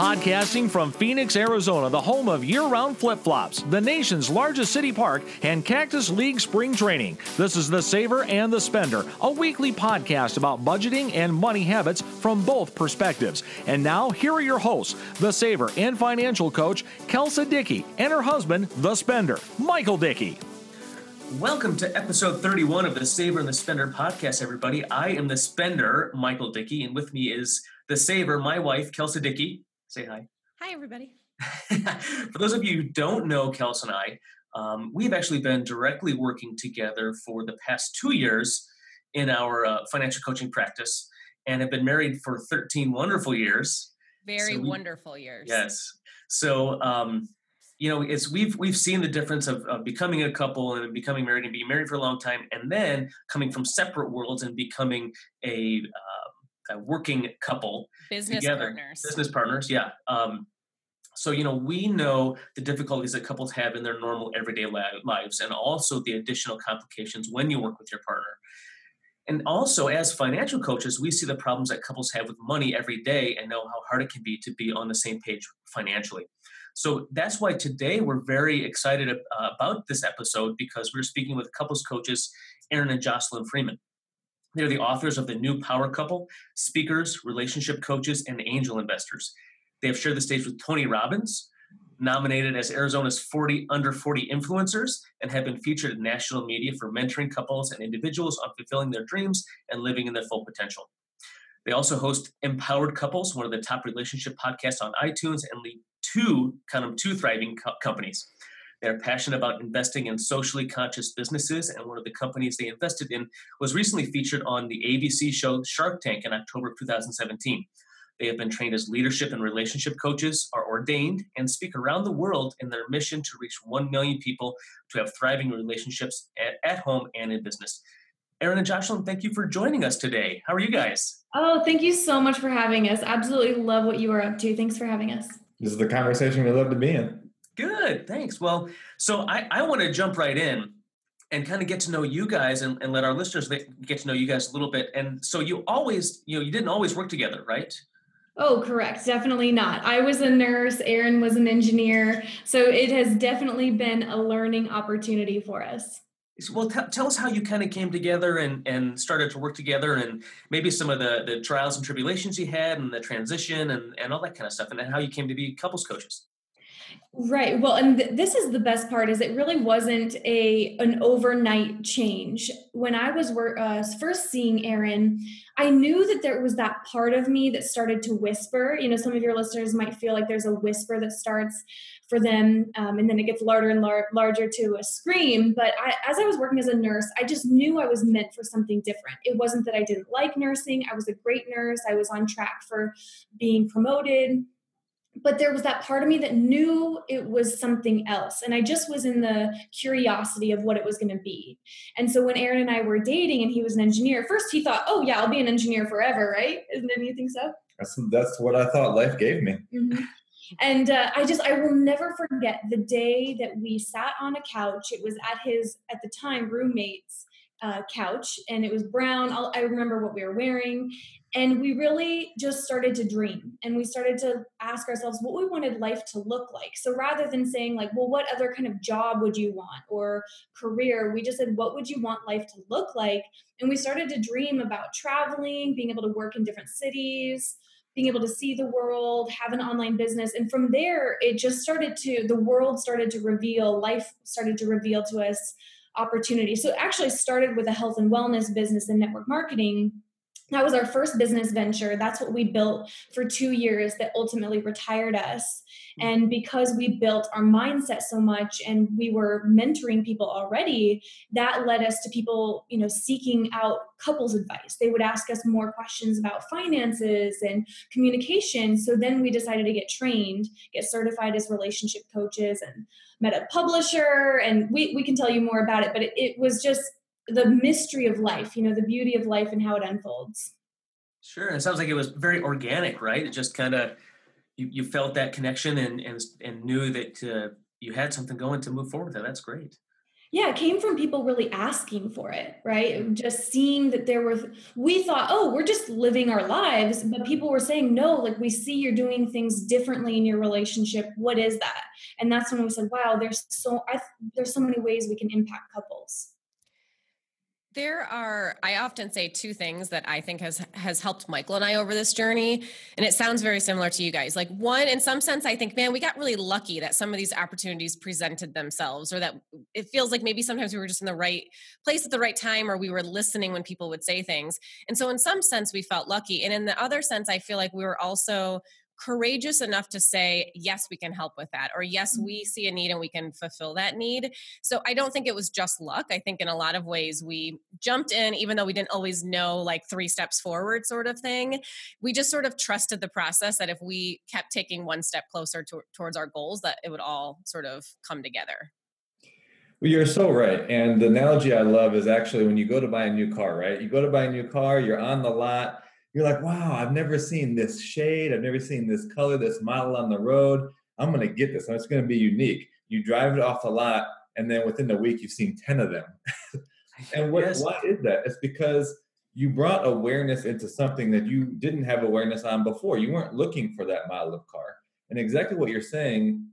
Podcasting from Phoenix, Arizona, the home of year round flip flops, the nation's largest city park, and Cactus League spring training. This is The Saver and the Spender, a weekly podcast about budgeting and money habits from both perspectives. And now, here are your hosts, The Saver and financial coach, Kelsa Dickey, and her husband, The Spender, Michael Dickey. Welcome to episode 31 of the Saver and the Spender podcast, everybody. I am the Spender, Michael Dickey, and with me is the Saver, my wife, Kelsa Dickey. Say hi. Hi, everybody. For those of you who don't know Kels and I, um, we've actually been directly working together for the past two years in our uh, financial coaching practice and have been married for 13 wonderful years. Very so we, wonderful years. Yes. So, um, you know, it's we've we've seen the difference of, of, becoming a couple and becoming married and being married for a long time, and then coming from separate worlds and becoming a uh, a working couple business together, partners. business partners. Yeah. Um, so you know we know the difficulties that couples have in their normal everyday lives, and also the additional complications when you work with your partner. And also, as financial coaches, we see the problems that couples have with money every day and know how hard it can be to be on the same page financially. So that's why today we're very excited about this episode because we're speaking with couples coaches, Aaron and Jocelyn Freeman. They're the authors of The New Power Couple, speakers, relationship coaches, and angel investors. They have shared the stage with Tony Robbins, nominated as Arizona's 40 under 40 influencers, and have been featured in national media for mentoring couples and individuals on fulfilling their dreams and living in their full potential. They also host Empowered Couples, one of the top relationship podcasts on iTunes, and lead two kind of two thriving co- companies. They're passionate about investing in socially conscious businesses, and one of the companies they invested in was recently featured on the ABC show Shark Tank in October 2017. They have been trained as leadership and relationship coaches, are ordained, and speak around the world in their mission to reach 1 million people to have thriving relationships at, at home and in business. Aaron and Jocelyn, thank you for joining us today. How are you guys? Oh, thank you so much for having us. Absolutely love what you are up to. Thanks for having us. This is the conversation we love to be in. Good, thanks. Well, so I, I want to jump right in and kind of get to know you guys and, and let our listeners get to know you guys a little bit. And so you always, you know, you didn't always work together, right? Oh, correct. Definitely not. I was a nurse, Aaron was an engineer. So it has definitely been a learning opportunity for us. Well, t- tell us how you kind of came together and, and started to work together and maybe some of the, the trials and tribulations you had and the transition and, and all that kind of stuff and how you came to be couples coaches. Right. Well, and th- this is the best part is it really wasn't a an overnight change. When I was wor- uh, first seeing Aaron, I knew that there was that part of me that started to whisper. You know, some of your listeners might feel like there's a whisper that starts for them, um, and then it gets larger and lar- larger to a scream. But I, as I was working as a nurse, I just knew I was meant for something different. It wasn't that I didn't like nursing. I was a great nurse. I was on track for being promoted but there was that part of me that knew it was something else and i just was in the curiosity of what it was going to be. And so when aaron and i were dating and he was an engineer first he thought oh yeah i'll be an engineer forever right? Isn't it you think so? That's, that's what i thought life gave me. Mm-hmm. and uh, i just i will never forget the day that we sat on a couch. It was at his at the time roommates uh, couch and it was brown. I'll, i remember what we were wearing and we really just started to dream and we started to ask ourselves what we wanted life to look like. So rather than saying, like, well, what other kind of job would you want or career, we just said, what would you want life to look like? And we started to dream about traveling, being able to work in different cities, being able to see the world, have an online business. And from there, it just started to, the world started to reveal, life started to reveal to us opportunities. So it actually started with a health and wellness business and network marketing that was our first business venture. That's what we built for two years that ultimately retired us. Mm. And because we built our mindset so much and we were mentoring people already, that led us to people, you know, seeking out couples advice. They would ask us more questions about finances and communication. So then we decided to get trained, get certified as relationship coaches and met a publisher. And we, we can tell you more about it, but it, it was just the mystery of life, you know, the beauty of life and how it unfolds. Sure. It sounds like it was very organic, right? It just kind of, you, you felt that connection and, and, and knew that uh, you had something going to move forward with. That's great. yeah it came from people really asking for it right just seeing that there were we thought oh we're just living our lives but people were saying no like we see you're doing things differently in your relationship what is that and that's when we said wow there's so I, there's so many ways we can impact couples there are I often say two things that I think has has helped Michael and I over this journey and it sounds very similar to you guys. Like one in some sense I think man we got really lucky that some of these opportunities presented themselves or that it feels like maybe sometimes we were just in the right place at the right time or we were listening when people would say things. And so in some sense we felt lucky and in the other sense I feel like we were also courageous enough to say, yes, we can help with that, or yes, we mm-hmm. see a need and we can fulfill that need. So I don't think it was just luck. I think in a lot of ways we jumped in, even though we didn't always know like three steps forward sort of thing. We just sort of trusted the process that if we kept taking one step closer to, towards our goals, that it would all sort of come together. Well, you're so right. And the analogy I love is actually when you go to buy a new car, right? You go to buy a new car, you're on the lot you're like, wow, I've never seen this shade. I've never seen this color, this model on the road. I'm going to get this. And it's going to be unique. You drive it off the lot, and then within a week, you've seen 10 of them. and what, yes. what is that? It's because you brought awareness into something that you didn't have awareness on before. You weren't looking for that model of car. And exactly what you're saying,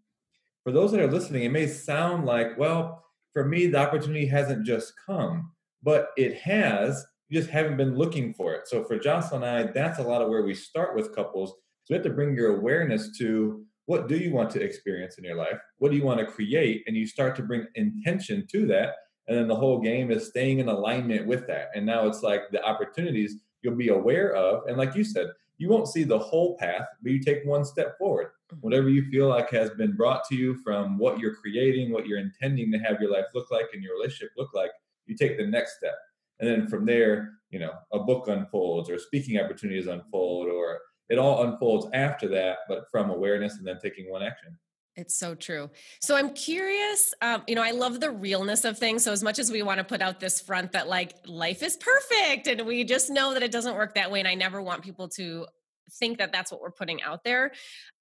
for those that are listening, it may sound like, well, for me, the opportunity hasn't just come, but it has you just haven't been looking for it. So for Jocelyn and I, that's a lot of where we start with couples. So you have to bring your awareness to what do you want to experience in your life? What do you want to create? And you start to bring intention to that. And then the whole game is staying in alignment with that. And now it's like the opportunities you'll be aware of. And like you said, you won't see the whole path, but you take one step forward. Mm-hmm. Whatever you feel like has been brought to you from what you're creating, what you're intending to have your life look like and your relationship look like, you take the next step and then from there you know a book unfolds or speaking opportunities unfold or it all unfolds after that but from awareness and then taking one action it's so true. So I'm curious. Um, you know, I love the realness of things. So as much as we want to put out this front that like life is perfect, and we just know that it doesn't work that way, and I never want people to think that that's what we're putting out there.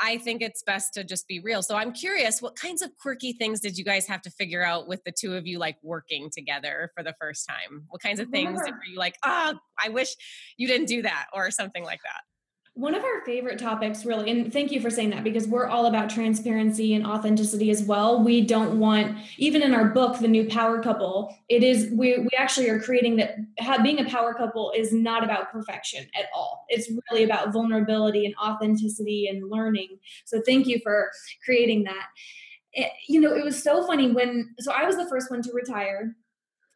I think it's best to just be real. So I'm curious, what kinds of quirky things did you guys have to figure out with the two of you like working together for the first time? What kinds of things were you like, oh, I wish you didn't do that or something like that? One of our favorite topics, really, and thank you for saying that because we're all about transparency and authenticity as well. We don't want, even in our book, The New Power Couple, it is, we, we actually are creating that being a power couple is not about perfection at all. It's really about vulnerability and authenticity and learning. So thank you for creating that. It, you know, it was so funny when, so I was the first one to retire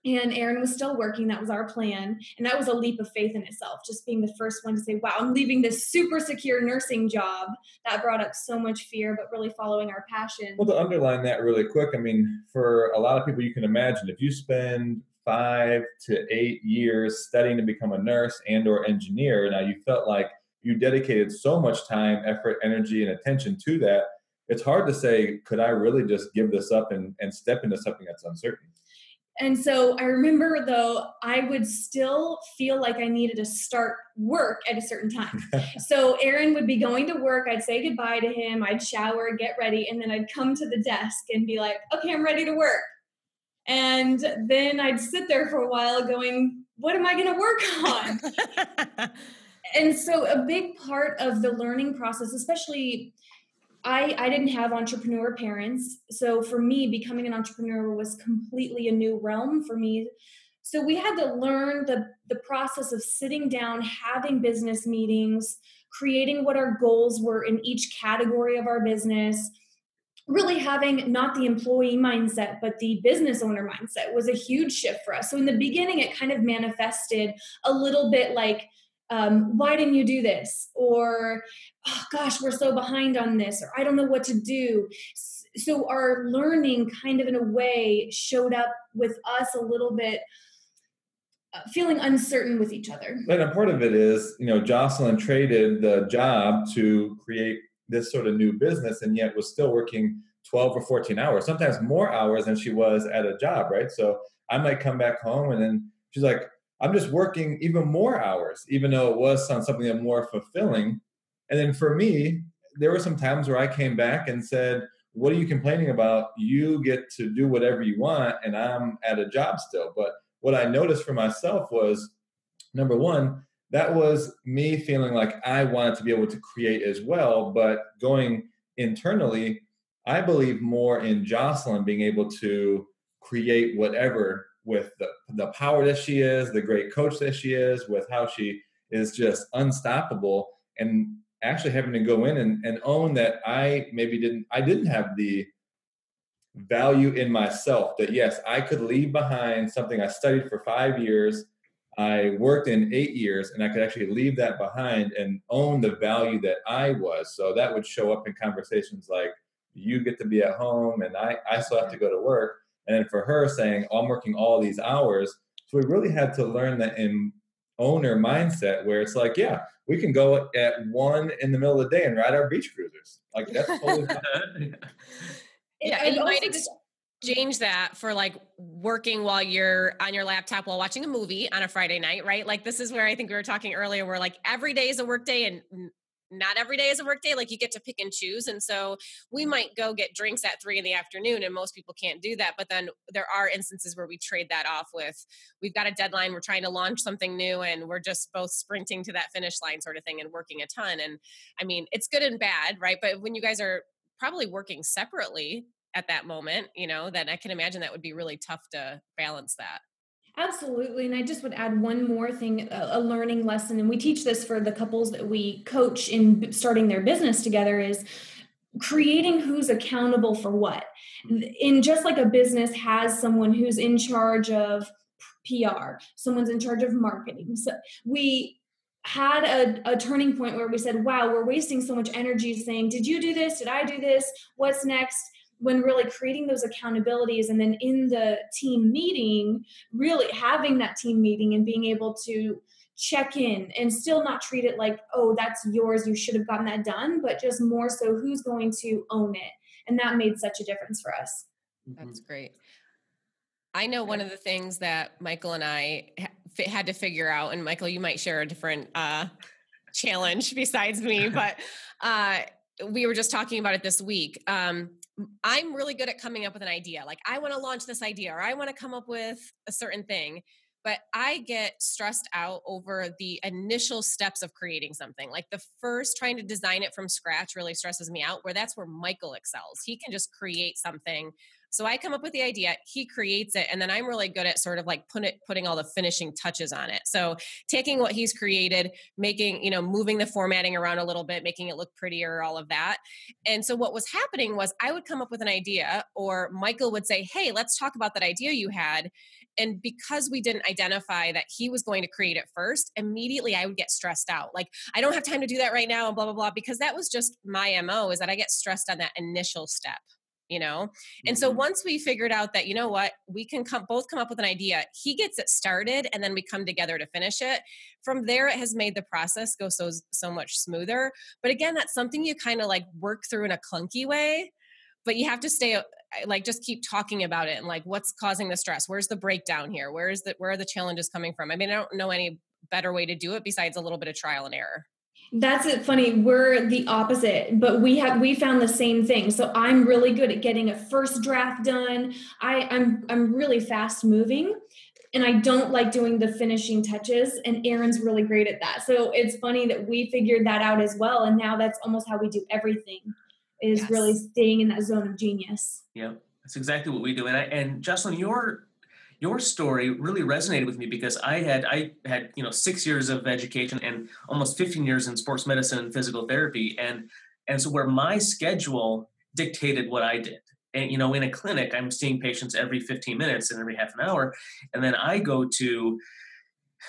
and Aaron was still working. That was our plan. And that was a leap of faith in itself, just being the first one to say, wow, I'm leaving this super secure nursing job. That brought up so much fear, but really following our passion. Well, to underline that really quick, I mean, for a lot of people, you can imagine if you spend five to eight years studying to become a nurse and or engineer, now you felt like you dedicated so much time, effort, energy, and attention to that. It's hard to say, could I really just give this up and, and step into something that's uncertain? And so I remember though, I would still feel like I needed to start work at a certain time. so Aaron would be going to work. I'd say goodbye to him. I'd shower, get ready, and then I'd come to the desk and be like, okay, I'm ready to work. And then I'd sit there for a while going, what am I going to work on? and so a big part of the learning process, especially I, I didn't have entrepreneur parents. So for me, becoming an entrepreneur was completely a new realm for me. So we had to learn the, the process of sitting down, having business meetings, creating what our goals were in each category of our business. Really having not the employee mindset, but the business owner mindset was a huge shift for us. So in the beginning, it kind of manifested a little bit like um, why didn't you do this? Or oh, gosh we're so behind on this or i don't know what to do. So our learning kind of in a way showed up with us a little bit uh, feeling uncertain with each other. And a part of it is you know jocelyn traded the job to create this sort of new business and yet was still working 12 or 14 hours sometimes more hours than she was at a job right? So i might come back home and then she's like I'm just working even more hours, even though it was on something that more fulfilling. And then for me, there were some times where I came back and said, what are you complaining about? You get to do whatever you want, and I'm at a job still. But what I noticed for myself was number one, that was me feeling like I wanted to be able to create as well. But going internally, I believe more in Jocelyn being able to create whatever with the, the power that she is, the great coach that she is, with how she is just unstoppable. And actually having to go in and, and own that I maybe didn't I didn't have the value in myself that yes, I could leave behind something I studied for five years. I worked in eight years and I could actually leave that behind and own the value that I was. So that would show up in conversations like, you get to be at home and I, I still have to go to work. And then for her saying, oh, I'm working all these hours. So we really had to learn that in owner mindset where it's like, yeah, we can go at one in the middle of the day and ride our beach cruisers. Like that's totally fine. yeah, and you might exchange that for like working while you're on your laptop while watching a movie on a Friday night, right? Like this is where I think we were talking earlier, where like every day is a work day and not every day is a work day like you get to pick and choose and so we mm. might go get drinks at three in the afternoon and most people can't do that but then there are instances where we trade that off with we've got a deadline we're trying to launch something new and we're just both sprinting to that finish line sort of thing and working a ton and i mean it's good and bad right? But when you guys are probably working separately at that moment you know then i can imagine that would be really tough to balance that Absolutely. And I just would add one more thing a, learning lesson. And we teach this for the couples that we coach in starting their business together is creating who's accountable for what. Hmm. In just like a business has someone who's in charge of PR, someone's in charge of marketing. So we had a, a turning point where we said, wow, we're wasting so much energy saying, did you do this? Did I do this? What's next? When really creating those accountabilities and then in the team meeting really having that team meeting and being able to check in and still not treat it like oh that's yours you should have gotten that done but just more so who's going to own it? And that made such a difference for us. That's great. I know one of the things that michael and i had to figure out and michael you might share a different uh, challenge besides me but uh, we were just talking about it this week um, I'm really good at coming up with an idea. Like, I want to launch this idea or I want to come up with a certain thing. But I get stressed out over the initial steps of creating something. Like the first trying to design it from scratch really stresses me out, where that's where Michael excels. He can just create something so I come up with the idea, he creates it, and then I'm really good at sort of like put it, putting all the finishing touches on it. So taking what he's created, making, you know, moving the formatting around a little bit, making it look prettier, all of that. And so what was happening was I would come up with an idea, or Michael would say, Hey, let's talk about that idea you had. And because we didn't identify that he was going to create it first, immediately I would get stressed out. Like, I don't have time to do that right now, and blah, blah, blah, because that was just my MO is that I get stressed on that initial step you know? And so mm-hmm. once we figured out that you know what? We can come both come up with an idea. He gets it started and then we come together to finish it. From there it has made the process go so so much smoother. But again that's something you kind of like work through in a clunky way but you have to stay uh, like just keep talking about it and like what's causing the stress? Where's the breakdown here? Where is the where are the challenges coming from? I mean i don't know any better way to do it besides a little bit of trial and error that's it funny we're the opposite but we have we found the same thing. So i'm really good at getting a first draft done. I i'm i'm really fast moving and i don't like doing the finishing touches and aaron's really great at that. So it's funny that we figured that out as well and now that's almost how we do everything is yes. really staying in that zone of genius. Yeah that's exactly what we do and I, and jocelyn your your story really resonated with me because I had I had you know six years of education and almost 15 years in sports medicine and physical therapy. And and so where my schedule dictated what I did. And you know in a clinic I'm seeing patients every 15 minutes and every half an hour. And then I go to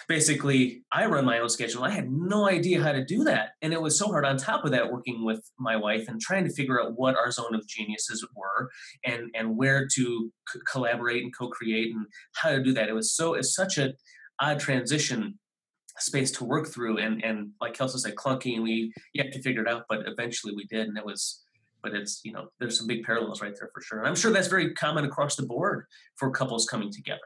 basically I run my own schedule. I had no idea how to do that. And it was so hard on top of that working with my wife and trying to figure out what our zone of geniuses were and and where to c- collaborate and co-create and how to do that. It was so it's such a odd transition space to work through and and like Kelsa said clunky and we have to figure it out but eventually we did and it was but it's you know there's some big parallels right there for sure and i'm sure that's very common across the board for couples coming together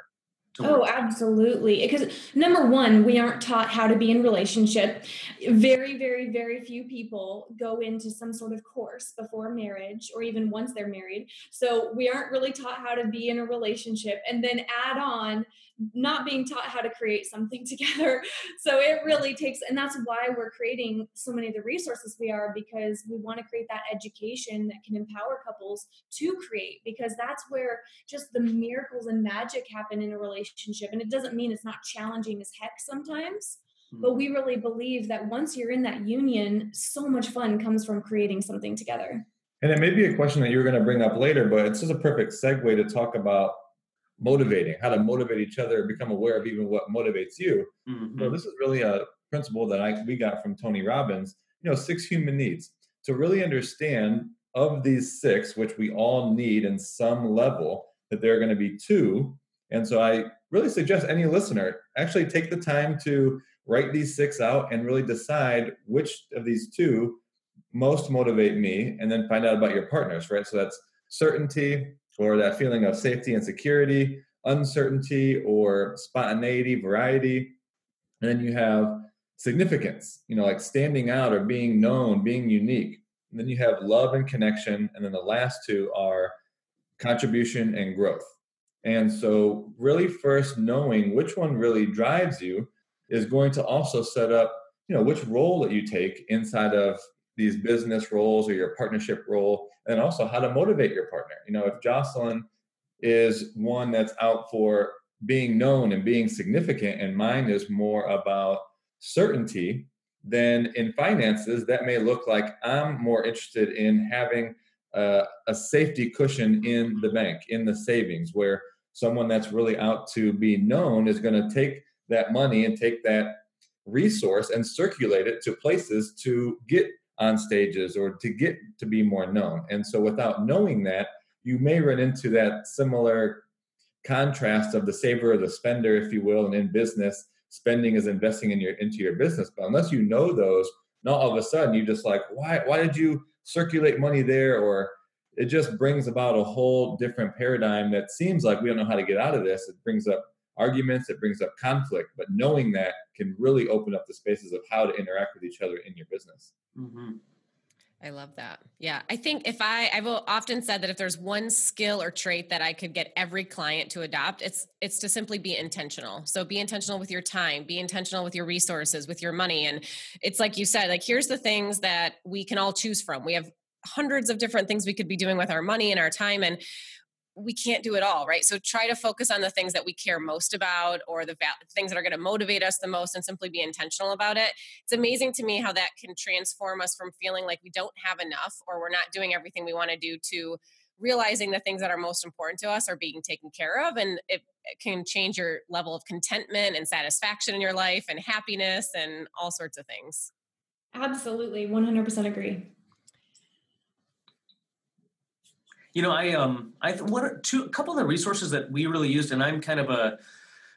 Oh, absolutely. Because number one, we aren't taught how to be in relationship. Very, very, very few people go into some sort of course before marriage or even once they're married. So we aren't really taught how to be in a relationship. And then add on not being taught how to create something together. So it really takes, and that's why we're creating so many of the resources we are because we want to create that education that can empower couples to create because that's where just the miracles and magic happen in a relationship. And it doesn't mean it's not challenging as heck sometimes. But hmm. we really believe that once you're in that union, so much fun comes from creating something together. And it may be a question that you're going to bring up later, but it's just a perfect segue to talk about motivating, how to motivate each other, become aware of even what motivates you. Mm-hmm. So this is really a principle that I we got from Tony Robbins. You know, six human needs to really understand of these six, which we all need in some level, that there are going to be two. And so I really suggest any listener actually take the time to write these six out and really decide which of these two most motivate me and then find out about your partners, right? So that's certainty, or that feeling of safety and security, uncertainty or spontaneity, variety. And then you have significance, you know, like standing out or being known, being unique. And then you have love and connection. And then the last two are contribution and growth. And so, really, first knowing which one really drives you is going to also set up, you know, which role that you take inside of these business roles or your partnership role, and also how to motivate your partner. You know, if Jocelyn is one that's out for being known and being significant, and mine is more about certainty, then in finances, that may look like I'm more interested in having a, a safety cushion in the bank, in the savings, where someone that's really out to be known is going to take that money and take that resource and circulate it to places to get on stages or to get to be more known. And so without knowing that, you may run into that similar contrast of the saver or the spender, if you will, and in business, spending is investing in your into your business. But unless you know those, not all of a sudden you just like, why why did you circulate money there? Or it just brings about a whole different paradigm that seems like we don't know how to get out of this. It brings up arguments, it brings up conflict, but knowing that can really open up the spaces of how to interact with each other in your business. Mm-hmm. I love that. Yeah. I think if I I've often said that if there's one skill or trait that I could get every client to adopt, it's it's to simply be intentional. So be intentional with your time, be intentional with your resources, with your money and it's like you said, like here's the things that we can all choose from. We have hundreds of different things we could be doing with our money and our time and we can't do it all, right? So try to focus on the things that we care most about or the va- things that are going to motivate us the most and simply be intentional about it. It's amazing to me how that can transform us from feeling like we don't have enough or we're not doing everything we want to do to realizing the things that are most important to us are being taken care of and it, it can change your level of contentment and satisfaction in your life and happiness and all sorts of things. Absolutely, 100% agree. You know, I um, I one two a couple of the resources that we really used, and I'm kind of a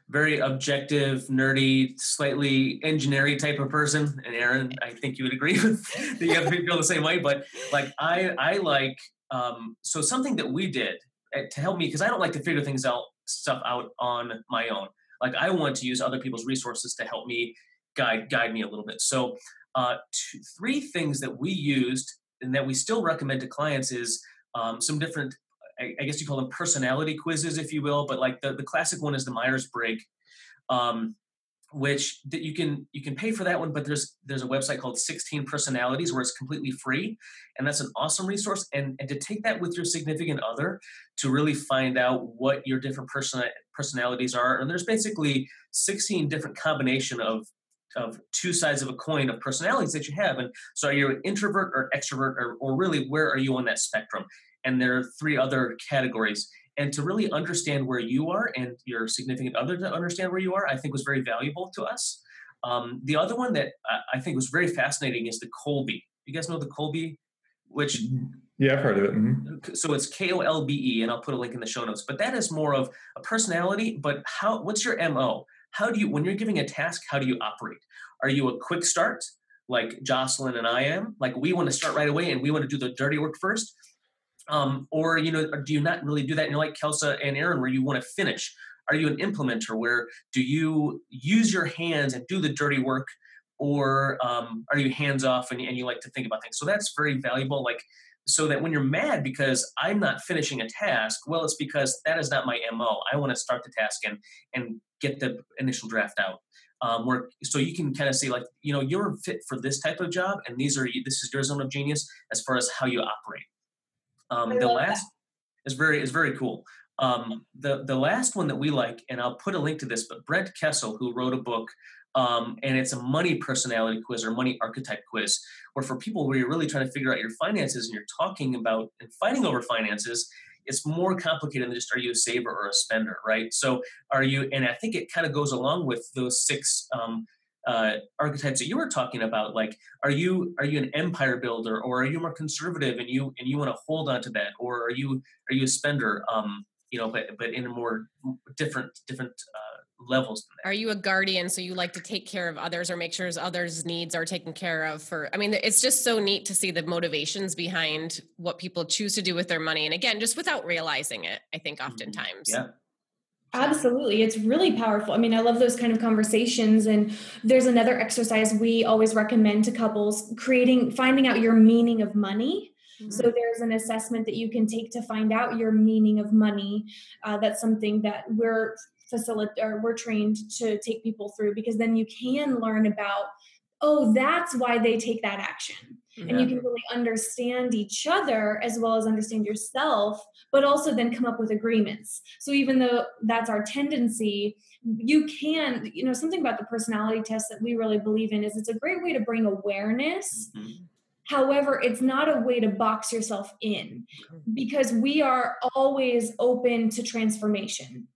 very objective, nerdy, slightly engineering type of person. And Aaron, I think you would agree with that you have to feel the same way. But like I, I like um, so something that we did eh, to help me because I don't like to figure things out stuff out on my own. Like I want to use other people's resources to help me guide guide me a little bit. So uh, two, three things that we used and that we still recommend to clients is um, some different, I, I, guess you call them personality quizzes, if you will. But like the, the classic one is the Myers Briggs, um, which that you can you can pay for that one. But there's there's a website called 16 Personalities where it's completely free, and that's an awesome resource. And and to take that with your significant other to really find out what your different person personalities are. And there's basically 16 different combination of of two sides of a coin of personalities that you have. And so are you an introvert or extrovert, or, or really where are you on that spectrum? And there are three other categories. And to really understand where you are and your significant other to understand where you are, I think was very valuable to us. Um, the other one that I think was very fascinating is the Kolbe. You guys know the Kolbe, which mm-hmm. yeah, I've heard of it. Mm-hmm. So it's K O L B E, and I'll put a link in the show notes. But that is more of a personality. But how? What's your mo? how do you when you're giving a task how do you operate are you a quick start like jocelyn and i am like we want to start right away and we want to do the dirty work first um, or you know do you not really do that? And you're like kelsa and aaron where you want to finish. Are you an implementer where do you use your hands and do the dirty work? Or um, are you hands off and, and you like to think about things? So that's very valuable like so that when you're mad because i'm not finishing a task well it's because that is not my mo i want to start the task and and get the initial draft out um, where so you can kind of see like you know you're fit for this type of job and these are this is your zone of genius as far as how you operate um, the last that. is very is very cool um, the the last one that we like and i'll put a link to this but brent kessel who wrote a book um, and it's a money personality quiz or money archetype quiz where for people where you're really trying to figure out your finances and you're talking about and fighting over finances it's more complicated than just are you a saver or a spender, right? So are you, and I think it kind of goes along with those six um, uh, archetypes that you were talking about. Like, are you are you an empire builder, or are you more conservative and you and you want to hold on to that, or are you are you a spender? Um, you know, but but in a more different different uh, levels Are you a guardian so you like to take care of others or make sure others' needs are taken care of for I mean it's just so neat to see the motivations behind what people choose to do with their money and again just without realizing it I think mm-hmm. oftentimes. Yeah. Absolutely. It's really powerful. I mean, I love those kind of conversations. And there's another exercise we always recommend to couples creating, finding out your meaning of money. Mm-hmm. So there's an assessment that you can take to find out your meaning of money. Uh, that's something that we're facilitate or we're trained to take people through because then you can learn about oh that's why they take that action yeah. and you can really understand each other as well as understand yourself but also then come up with agreements so even though that's our tendency you can you know something about the personality test that we really believe in is it's a great way to bring awareness mm-hmm. However, it's not a way to box yourself in because we are always open to transformation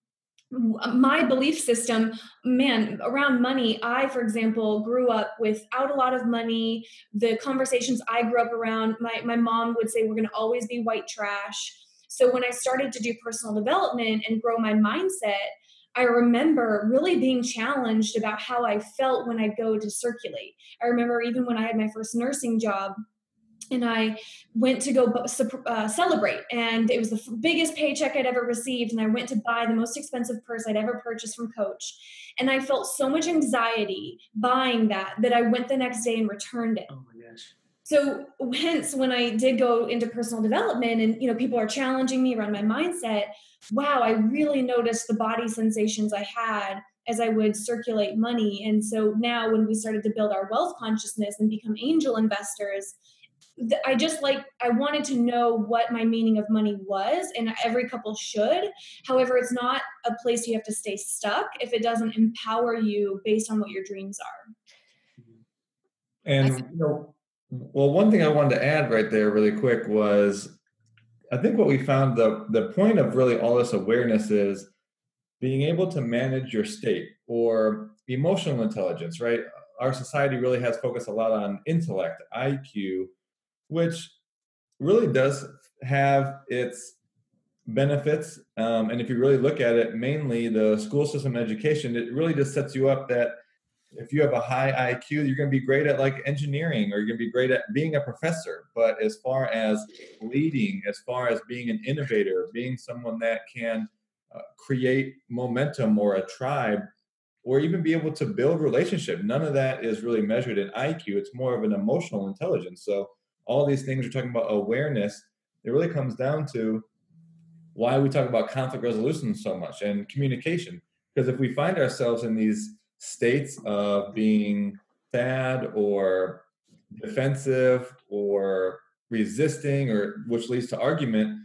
my belief system man around money i for example grew up without a lot of money. The conversations i grew up around my, my mom would say we're going to always be white trash. So when i started to do personal development and grow my mindset i remember really being challenged about how i felt when i go to circulate. I remember even when i had my first nursing job and I went to go uh, celebrate, and it was the biggest paycheck I'd ever received. And I went to buy the most expensive purse I'd ever purchased from Coach, and I felt so much anxiety buying that that I went the next day and returned it. Oh my gosh! So hence, when I did go into personal development, and you know, people are challenging me around my mindset. Wow, I really noticed the body sensations I had as I would circulate money. And so now, when we started to build our wealth consciousness and become angel investors I just like I wanted to know what my meaning of money was, and every couple should. However, it's not a place you have to stay stuck if it doesn't empower you based on what your dreams are. Mm-hmm. And you know, well, one thing I wanted to add right there, really quick, was I think what we found the the point of really all this awareness is being able to manage your state or emotional intelligence. Right, our society really has focused a lot on intellect, IQ which really does have its benefits. Um, and if you really look at it, mainly the school system education, it really just sets you up that if you have a high IQ, you're going to be great at like engineering or you're going to be great at being a professor. But as far as leading, as far as being an innovator, being someone that can uh, create momentum or a tribe, or even be able to build relationship, none of that is really measured in IQ. It's more of an emotional intelligence. So all these things we're talking about awareness it really comes down to why we talk about conflict resolution so much and communication. Because if we find ourselves in these states of being sad or defensive or resisting or which leads to argument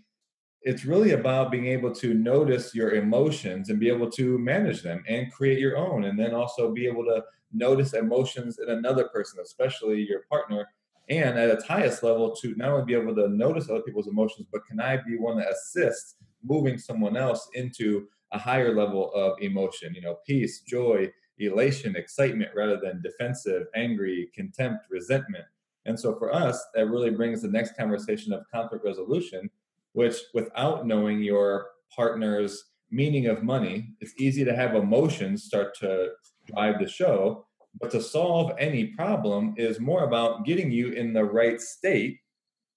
it's really about being able to notice your emotions and be able to manage them and create your own and then also be able to notice emotions in another person especially your partner and at its highest level to not only be able to notice other people's emotions but can i be one that assists moving someone else into a higher level of emotion you know peace joy elation excitement rather than defensive angry contempt resentment? And so for us that really brings the next conversation of conflict resolution which without knowing your partner's meaning of money it's easy to have emotions start to drive the show but to solve any problem is more about getting you in the right state,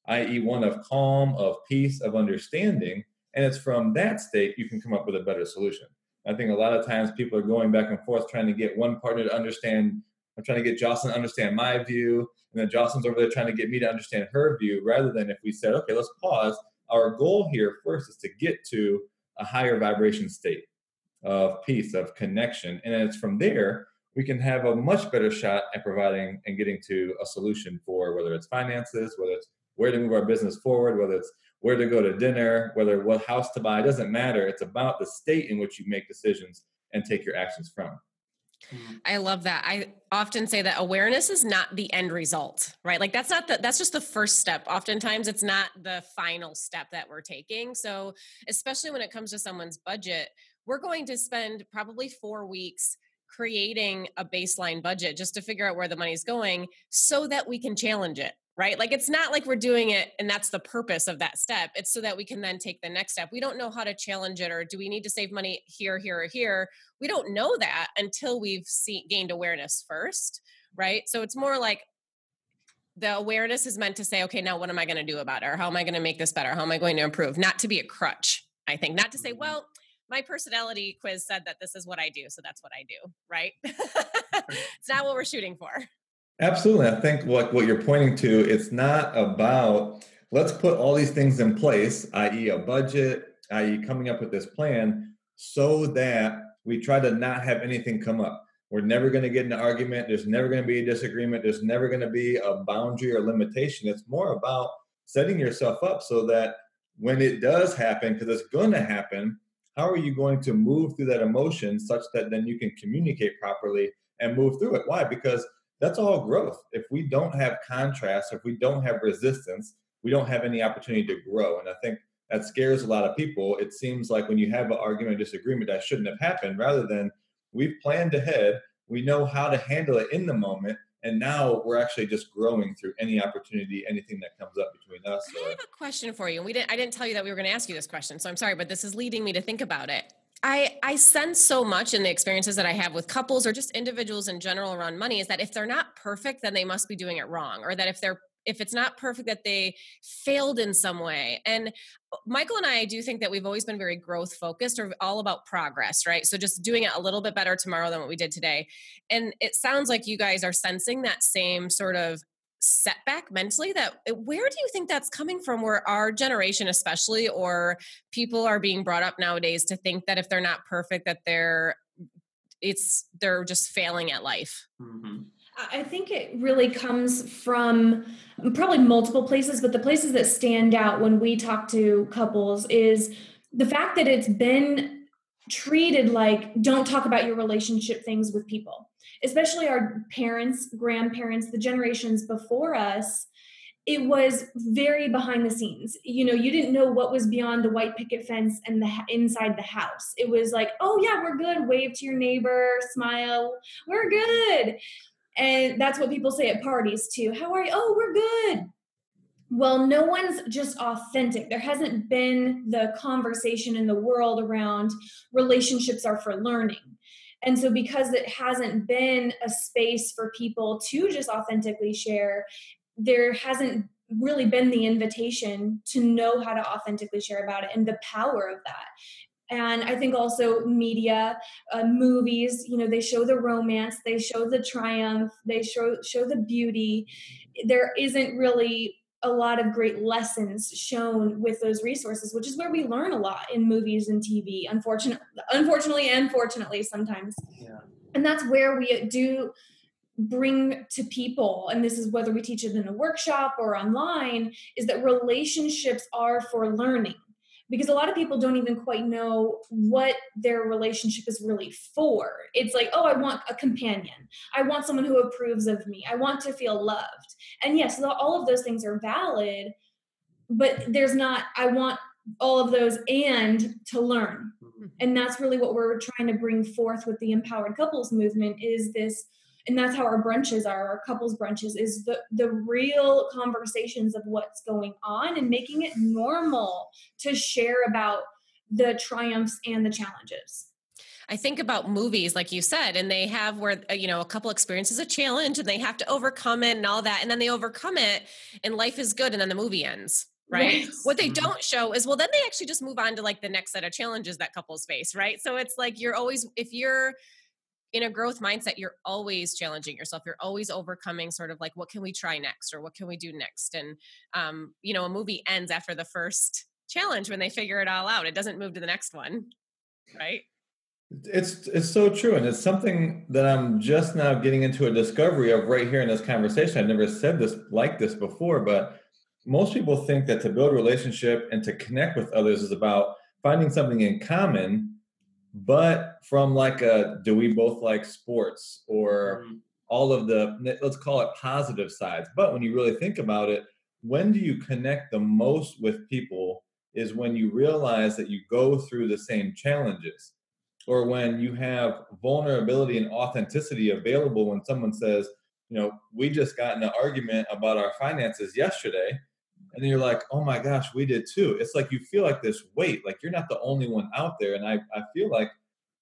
i.e., one of calm, of peace, of understanding. And it's from that state you can come up with a better solution. I think a lot of times people are going back and forth trying to get one partner to understand. I'm trying to get Jocelyn to understand my view, and then Jocelyn's over there trying to get me to understand her view, rather than if we said, okay, let's pause. Our goal here first is to get to a higher vibration state of peace, of connection. And it's from there we can have a much better shot at providing and getting to a solution for whether it's finances, whether it's where to move our business forward, whether it's where to go to dinner, whether what house to buy, doesn't matter. It's about the state in which you make decisions and take your actions from. Mm-hmm. I love that. I often say that awareness is not the end result, right? Like that's not the that's just the first step. Oftentimes it's not the final step that we're taking. So, especially when it comes to someone's budget, we're going to spend probably 4 weeks creating a baseline budget just to figure out where the money's going so that we can challenge it right? Like it's not like we're doing it and that's the purpose of that step. It's so that we can then take the next step. We don't know how to challenge it or do we need to save money here, here, or here? We don't know that until we've seen, gained awareness first, right? So it's more like the awareness is meant to say, okay, now what am I going to do about it? Or how am I going to make this better? How am I going to improve? Not to be a crutch, I think, not to say, mm-hmm. well, my personality quiz said that this is what I do, so that's what I do, right? it's not what we're shooting for. Absolutely. I think what, what you're pointing to, it's not about let's put all these things in place, i.e., a budget, i.e., coming up with this plan, so that we try to not have anything come up. We're never going to get in an argument. There's never going to be a disagreement. There's never going to be a boundary or limitation. It's more about setting yourself up so that when it does happen, because it's going to happen, how are you going to move through that emotion such that then you can communicate properly and move through it? Why? Because that's all growth. If we don't have contrast, if we don't have resistance, we don't have any opportunity to grow. And I think that scares a lot of people. It seems like when you have an argument or disagreement, that shouldn't have happened, rather than we've planned ahead, we know how to handle it in the moment, and now we're actually just growing through any opportunity, anything that comes up between us. I have a question for you. And we didn't I didn't tell you that we were going to ask you this question, so I'm sorry, but this is leading me to think about it. I, I sense so much in the experiences that I have with couples or just individuals in general around money is that if they're not perfect, then they must be doing it wrong, or that if they're if it's not perfect that they failed in some way and uh, michael and i do think that we've always been very growth focused or all about progress right so just doing it a little bit better tomorrow than what we did today and it sounds like you guys are sensing that same sort of setback mentally that eh, where do you think that's coming from where our generation especially or people are being brought up nowadays to think that if they're not perfect that they're it's they're just failing at life mm-hmm. I think it really comes from probably multiple places, but the places that stand out when we talk to couples is the fact that it's been treated like don't talk about your relationship things with people especially our parents, grandparents, the generations before us, it was very behind the scenes. You know, you didn't know what was beyond the white picket fence and the inside the house. It was like, "Oh yeah, we're good. Wave to your neighbor, smile. We're good." And that's what people say at parties too. How are you? Oh, we're good. Well, no one's just authentic. There hasn't been the conversation in the world around relationships are for learning. And so, because it hasn't been a space for people to just authentically share, there hasn't really been the invitation to know how to authentically share about it and the power of that and i think also media uh, movies you know they show the romance they show the triumph they show show the beauty there isn't really a lot of great lessons shown with those resources, which is where we learn a lot in movies and TV. Unfortunately, unfortunately, and fortunately, sometimes. Yeah. And that's where we do bring to people, and this is whether we teach it in a workshop or online, is that relationships are for learning because a lot of people don't even quite know what their relationship is really for. It's like, oh, I want a companion. I want someone who approves of me. I want to feel loved. And yes, all of those things are valid, but there's not, I want all of those and to learn. Mm-hmm. And that's really what we're trying to bring forth with the empowered couples movement is this and that's how our brunches are our couples brunches is the the real conversations of what's going on and making it normal to share about the triumphs and the challenges I think about movies, like you said, and they have where, uh, you know, a couple experiences a challenge and they have to overcome it and all that. And then they overcome it and life is good. And then the movie ends right? Yes. What they Mhm. don't show is well, then they actually just move on to like the next set of challenges that couples face, right? So it's like you're always, if you're in a growth mindset, you're always challenging yourself. You're always overcoming sort of like, what can we try next or what can we do next? And, um, you know, a movie ends after the first challenge when they figure it all out. It doesn't move to the next one, right? It's it's so true, and it's something that I'm just now getting into a discovery of right here in this conversation. I've never said this like this before, but most people think that to build a relationship and to connect with others is about finding something in common, but from like a do we both like sports or Mhm. all of the let's call it positive sides. But when you really think about it, when do you connect the most with people is when you realize that you go through the same challenges or when you have vulnerability and authenticity available when someone says, you know, we just got in an argument about our finances yesterday. And then you're like, oh my gosh, we did too. It's like you feel like this weight, like you're not the only one out there. And I, I feel like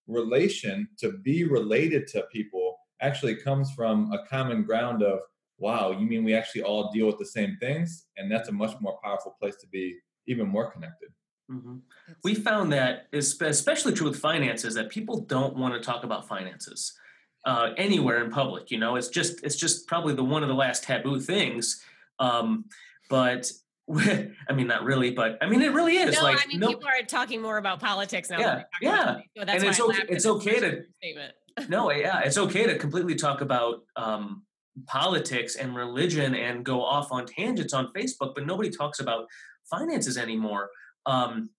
relation to be related to people actually comes from a common ground of, wow, you mean we actually all deal with the same things? And that's a much more powerful place to be even more connected. Mhm. We found that is especially true with finances that people don't want to talk about finances uh, anywhere in public. You know, it's just it's just probably the one of the last taboo things. Um, but I mean, not really, but I mean, it really is. no, like, I mean, no, people are talking more about politics now. Yeah, than they about yeah. So And it's okay- it's okay to- statement. no, yeah, it's okay to completely talk about um, politics and religion and go off on tangents on Facebook, but nobody talks about finances anymore. Um,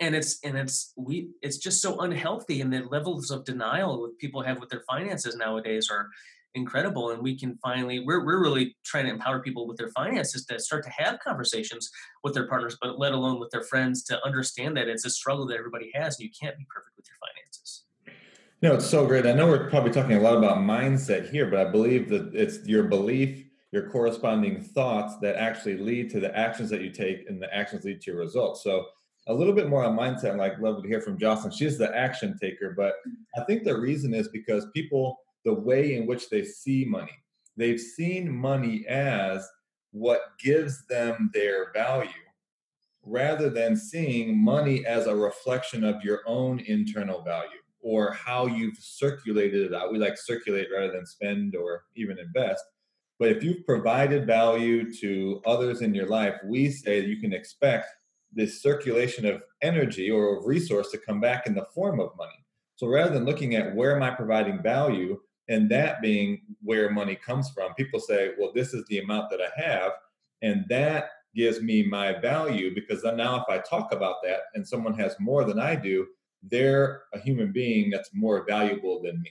and it's and it's we it's just so unhealthy, and the levels of denial that people have with their finances nowadays are incredible. And we can finally we're we're really trying to empower people with their finances to start to have conversations with their partners, but let alone with their friends to understand that it's a struggle that everybody has, and you can't be perfect with your finances. No, it's so great. I know we're probably talking a lot about mindset here, but I believe that it's your belief, your corresponding thoughts that actually lead to the actions that you take, and the actions lead to your results. So, a little bit more on mindset. Like love to hear from Jocelyn. She's the action taker, but I think the reason is because people, the way in which they see money, they've seen money as what gives them their value rather than seeing money as a reflection of your own internal value or how you've circulated it out. We like circulate rather than spend or even invest. But if you've provided value to others in your life, we say you can expect this circulation of energy or of resource to come back in the form of money. So rather than looking at where am I providing value and that being where money comes from, people say, well, this is the amount that I have. And that gives me my value because now if I talk about that and someone has more than I do, they're a human being that's more valuable than me.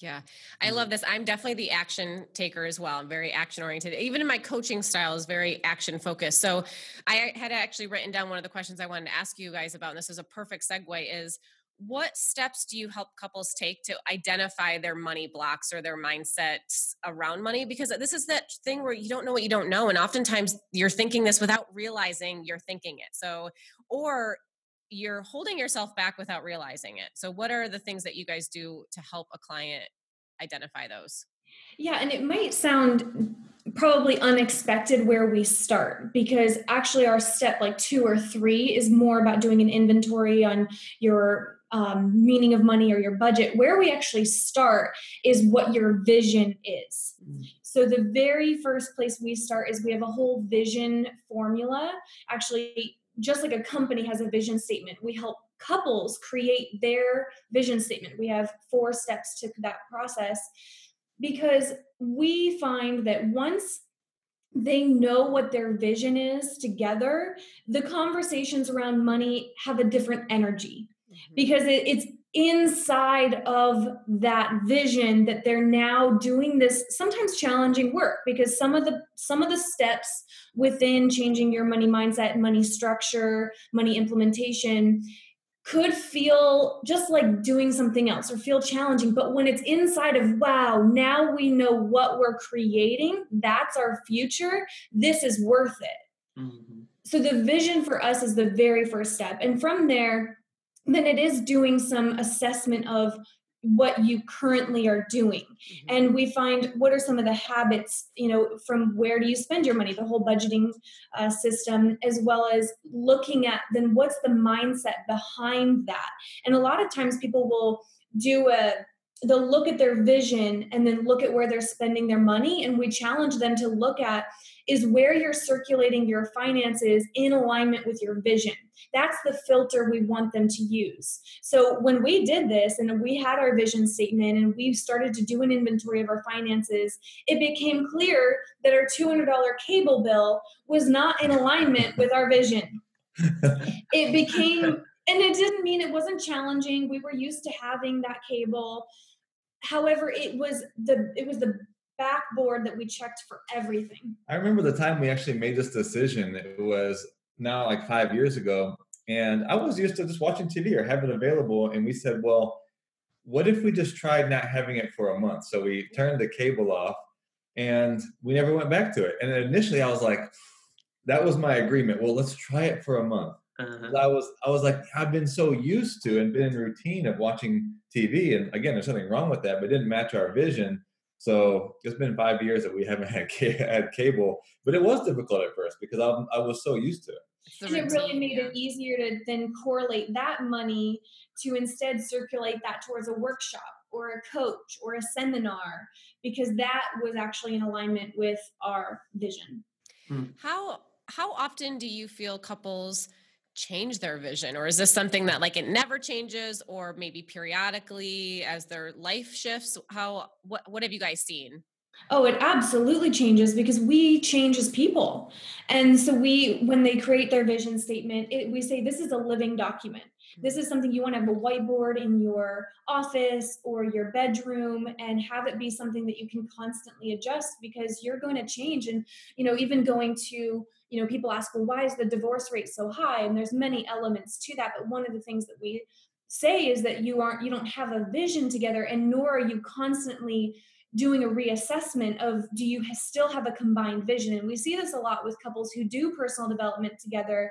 Yeah, I Mm-hmm. love this. I'm definitely the action taker as well. I'm very action oriented. Even in my coaching style is very action focused. So I had actually written down one of the questions I wanted to ask you guys about, and this is a perfect segue is what steps do you help couples take to identify their money blocks or their mindsets around money? Because this is that thing where you don't know what you don't know. And oftentimes you're thinking this without realizing you're thinking it. So, or you're holding yourself back without realizing it. So, what are the things that you guys do to help a client identify those? Yeah, and it might sound probably unexpected where we start because actually our step like two or three is more about doing an inventory on your um, meaning of money or your budget. Where we actually start is what your vision is. So the very first place we start is we have a whole vision formula. Actually, just like a company has a vision statement, we help couples create their vision statement. We have four steps to that process because we find that once they know what their vision is together, the conversations around money have a different energy because it, it's inside of that vision that they're now doing this sometimes challenging work because some of the some of the steps within changing your money mindset money structure money implementation could feel just like doing something else or feel challenging. But when it's inside of wow now we know what we're creating that's our future this is worth it. Mhm. so the vision for us is the very first step. And from there then it is doing some assessment of what you currently are doing. Mm-hmm. and we find what are some of the habits you know from where do you spend your money? The whole budgeting uh, system as well as looking at then what's the mindset behind that? And a lot of times people will do a they'll look at their vision and then look at where they're spending their money and we challenge them to look at is where you're circulating your finances in alignment with your vision. That's the filter we want them to use. So when we did this and we had our vision statement and we started to do an inventory of our finances it became clear that our $200 cable bill was not in alignment with our vision. It became and it didn't mean it wasn't challenging. We were used to having that cable. However it was the it was the backboard that we checked for everything. I remember the time we actually made this decision. It was now like five years ago and i was used to just watching tv or have it available and we said well what if we just tried not having it for a month? So we turned the cable off and we never went back to it. And initially i was like that was my agreement. Well let's try it for a month. Uh-huh. I was I was like I've been so used to and been in routine of watching TV, and again, there's nothing wrong with that, but it didn't match our vision. So it's been five years that we haven't had, had cable, but it was difficult at first because I, I was so used to it. And it really made it easier to then correlate that money to instead circulate that towards a workshop or a coach or a seminar because that was actually in alignment with our vision. Hmm. How how often do you feel couples change their vision or is this something that like it never changes or maybe periodically as their life shifts how what what have you guys seen Oh, it absolutely changes because we change as people. And so we when they create their vision statement, it, we say this is a living document. This is something you want to have a whiteboard in your office or your bedroom and have it be something that you can constantly adjust because you're going to change and you know even going to you know people ask well why is the divorce rate so high? And there's many elements to that but one of the things that we say is that you aren't you don't have a vision together and nor are you constantly doing a reassessment of do you still have a combined vision? And we see this a lot with couples who do personal development together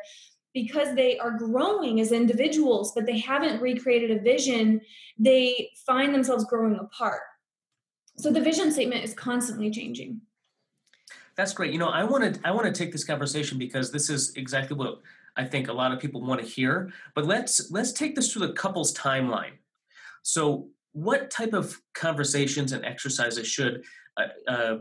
because they are growing as individuals but they haven't recreated a vision they find themselves growing apart. So the vision statement is constantly changing that's great. You know, I want to I want to take this conversation because this is exactly what I think a lot of people want to hear. But let's let's take this through the couple's timeline. So, what type of conversations and exercises should uh, uh,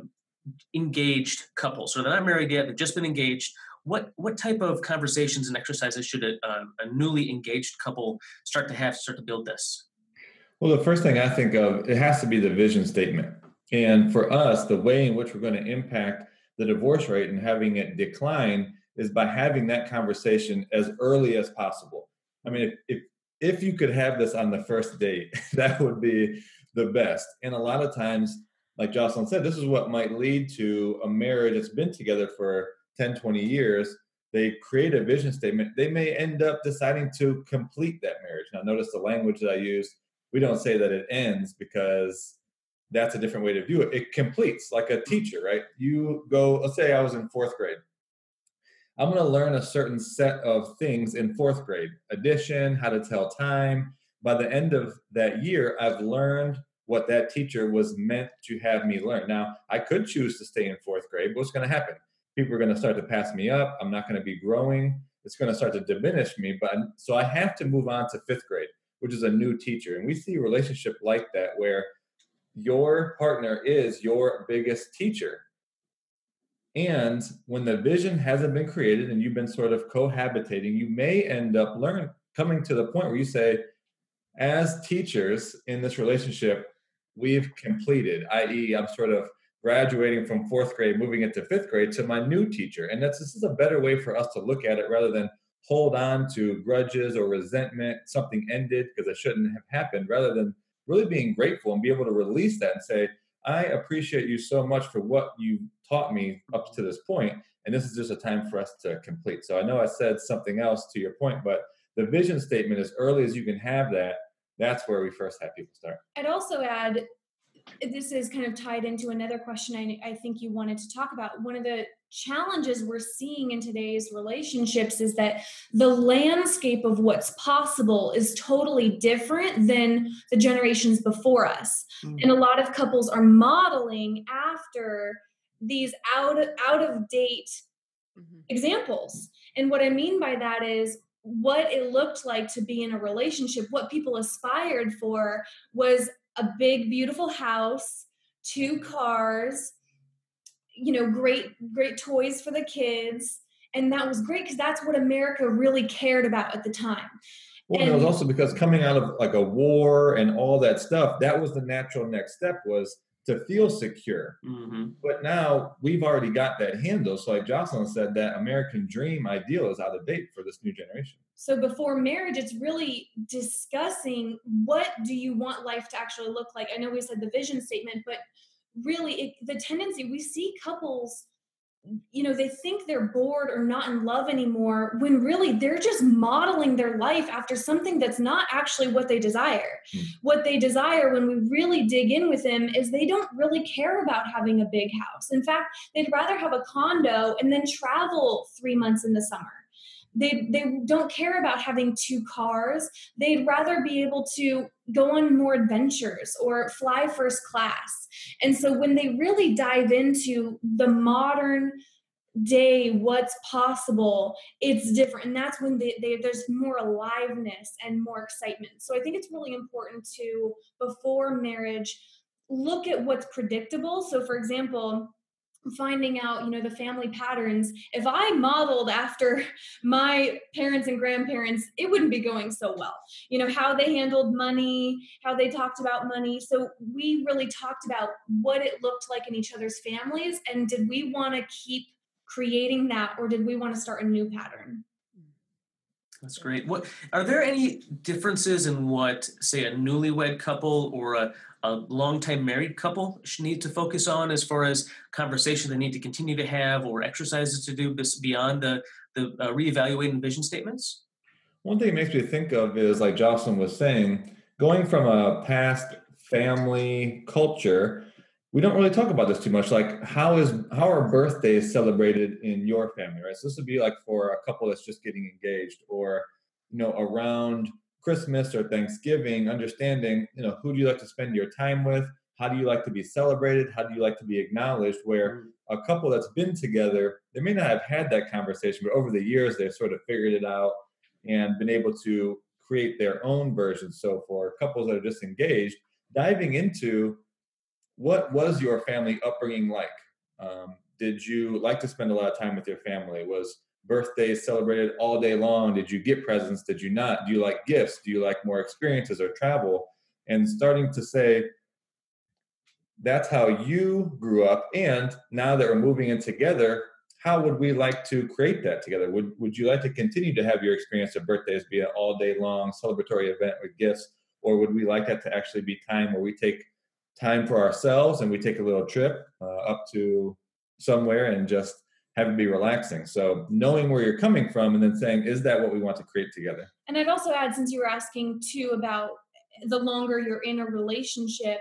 engaged couples, so they're not married yet, they've just been engaged? What what type of conversations and exercises should a, a newly engaged couple start to have start to build this? Well, the first thing I think of it has to be the vision statement. And for us, the way in which we're going to impact the divorce rate and having it decline is by having that conversation as early as possible. I mean, if, if if you could have this on the first date, that would be the best. And a lot of times, like Jocelyn said, this is what might lead to a marriage that's been together for 10, 20 years. They create a vision statement. They may end up deciding to complete that marriage. Now, notice the language that I use. We don't say that it ends because that's a different way to view it. It completes like a mm-hmm. teacher, right? You go, let's say I was in fourth grade. I'm going to learn a certain set of things in fourth grade addition, how to tell time. By the end of that year, I've learned what that teacher was meant to have me learn. Now, I could choose to stay in fourth grade, but what's going to happen? People are going to start to pass me up. I'm not going to be growing. It's going to start to diminish me. But so I have to move on to fifth grade, which is a new teacher. And we see a relationship like that where your partner is your biggest teacher. And when the vision hasn't been created and you've been sort of cohabitating, you may end up learning coming to the point where you say, as teachers in this relationship, we've completed, i.e., I'm sort of graduating from fourth grade, moving into fifth grade to my new teacher. And that's this is a better way for us to look at it rather than hold on to grudges or resentment, something ended because it shouldn't have happened, rather than really being grateful and be able to release that and say, I appreciate you so much for what you taught me up to this point, and this is just a time for us to complete. So I know I said something else to your point, but the vision statement, as early as you can have that, that's where we first have people start. I'd also add this is kind of tied into another question I, I think you wanted to talk about. One of the challenges we're seeing in today's relationships is that the landscape of what's possible is totally different than the generations before us. Mm-hmm. And a lot of couples are modeling after these out of, out of date mm-hmm. examples. And what I mean by that is what it looked like to be in a relationship, what people aspired for was a big, beautiful house, two cars, you know, great, great toys for the kids. And that was great because that's what America really cared about at the time. Well, and, it was also because coming out of like a war and all that stuff, that was the natural next step was to feel secure. Mm-hmm. But now we've already got that handle. So, like Jocelyn said, that American dream ideal is out of date for this new generation. So, before marriage, it's really discussing what do you want life to actually look like. I know we said the vision statement, but really, it, the tendency we see couples you know they think they're bored or not in love anymore when really they're just modeling their life after something that's not actually what they desire mm. what they desire when we really dig in with them is they don't really care about having a big house in fact they'd rather have a condo and then travel 3 months in the summer they they don't care about having two cars. They'd rather be able to go on more adventures or fly first class. And so when they really dive into the modern day what's possible it's different. And that's when they, they, there's more aliveness and more excitement. So i think it's really important to before marriage look at what's predictable. So for example finding out you know the family patterns if i modeled after my parents and grandparents it wouldn't be going so well. You know how they handled money how they talked about money. So we really talked about what it looked like in each other's families and did we want to keep creating that or did we want to start a new pattern? That's great. What are there any differences in what, say, a newlywed couple or a, a long-time married couple should need to focus on as far as conversation they need to continue to have or exercises to do beyond the the uh, reevaluating vision statements? One thing it makes me think of is like Jocelyn was saying, going from a past family culture we don't really talk about this too much like how is how are birthdays celebrated in your family right so this would be like for a couple that's just getting engaged or you know around christmas or thanksgiving understanding you know who do you like to spend your time with how do you like to be celebrated how do you like to be acknowledged where mm-hmm. a couple that's been together they may not have had that conversation but over the years they've sort of figured it out and been able to create their own version so for couples that are just engaged diving into what was your family upbringing like? Um, did you like to spend a lot of time with your family? Was birthdays celebrated all day long? Did you get presents? Did you not? Do you like gifts? Do you like more experiences or travel? And starting to say, that's how you grew up. And now that we're moving in together, how would we like to create that together? Would, would you like to continue to have your experience of birthdays be an all day long celebratory event with gifts? Or would we like that to actually be time where we take time for ourselves and we take a little trip uh, up to somewhere and just have it be relaxing. So knowing where you're coming from and then saying, is that what we want to create together? And I'd also add, since you were asking too about the longer you're in a relationship,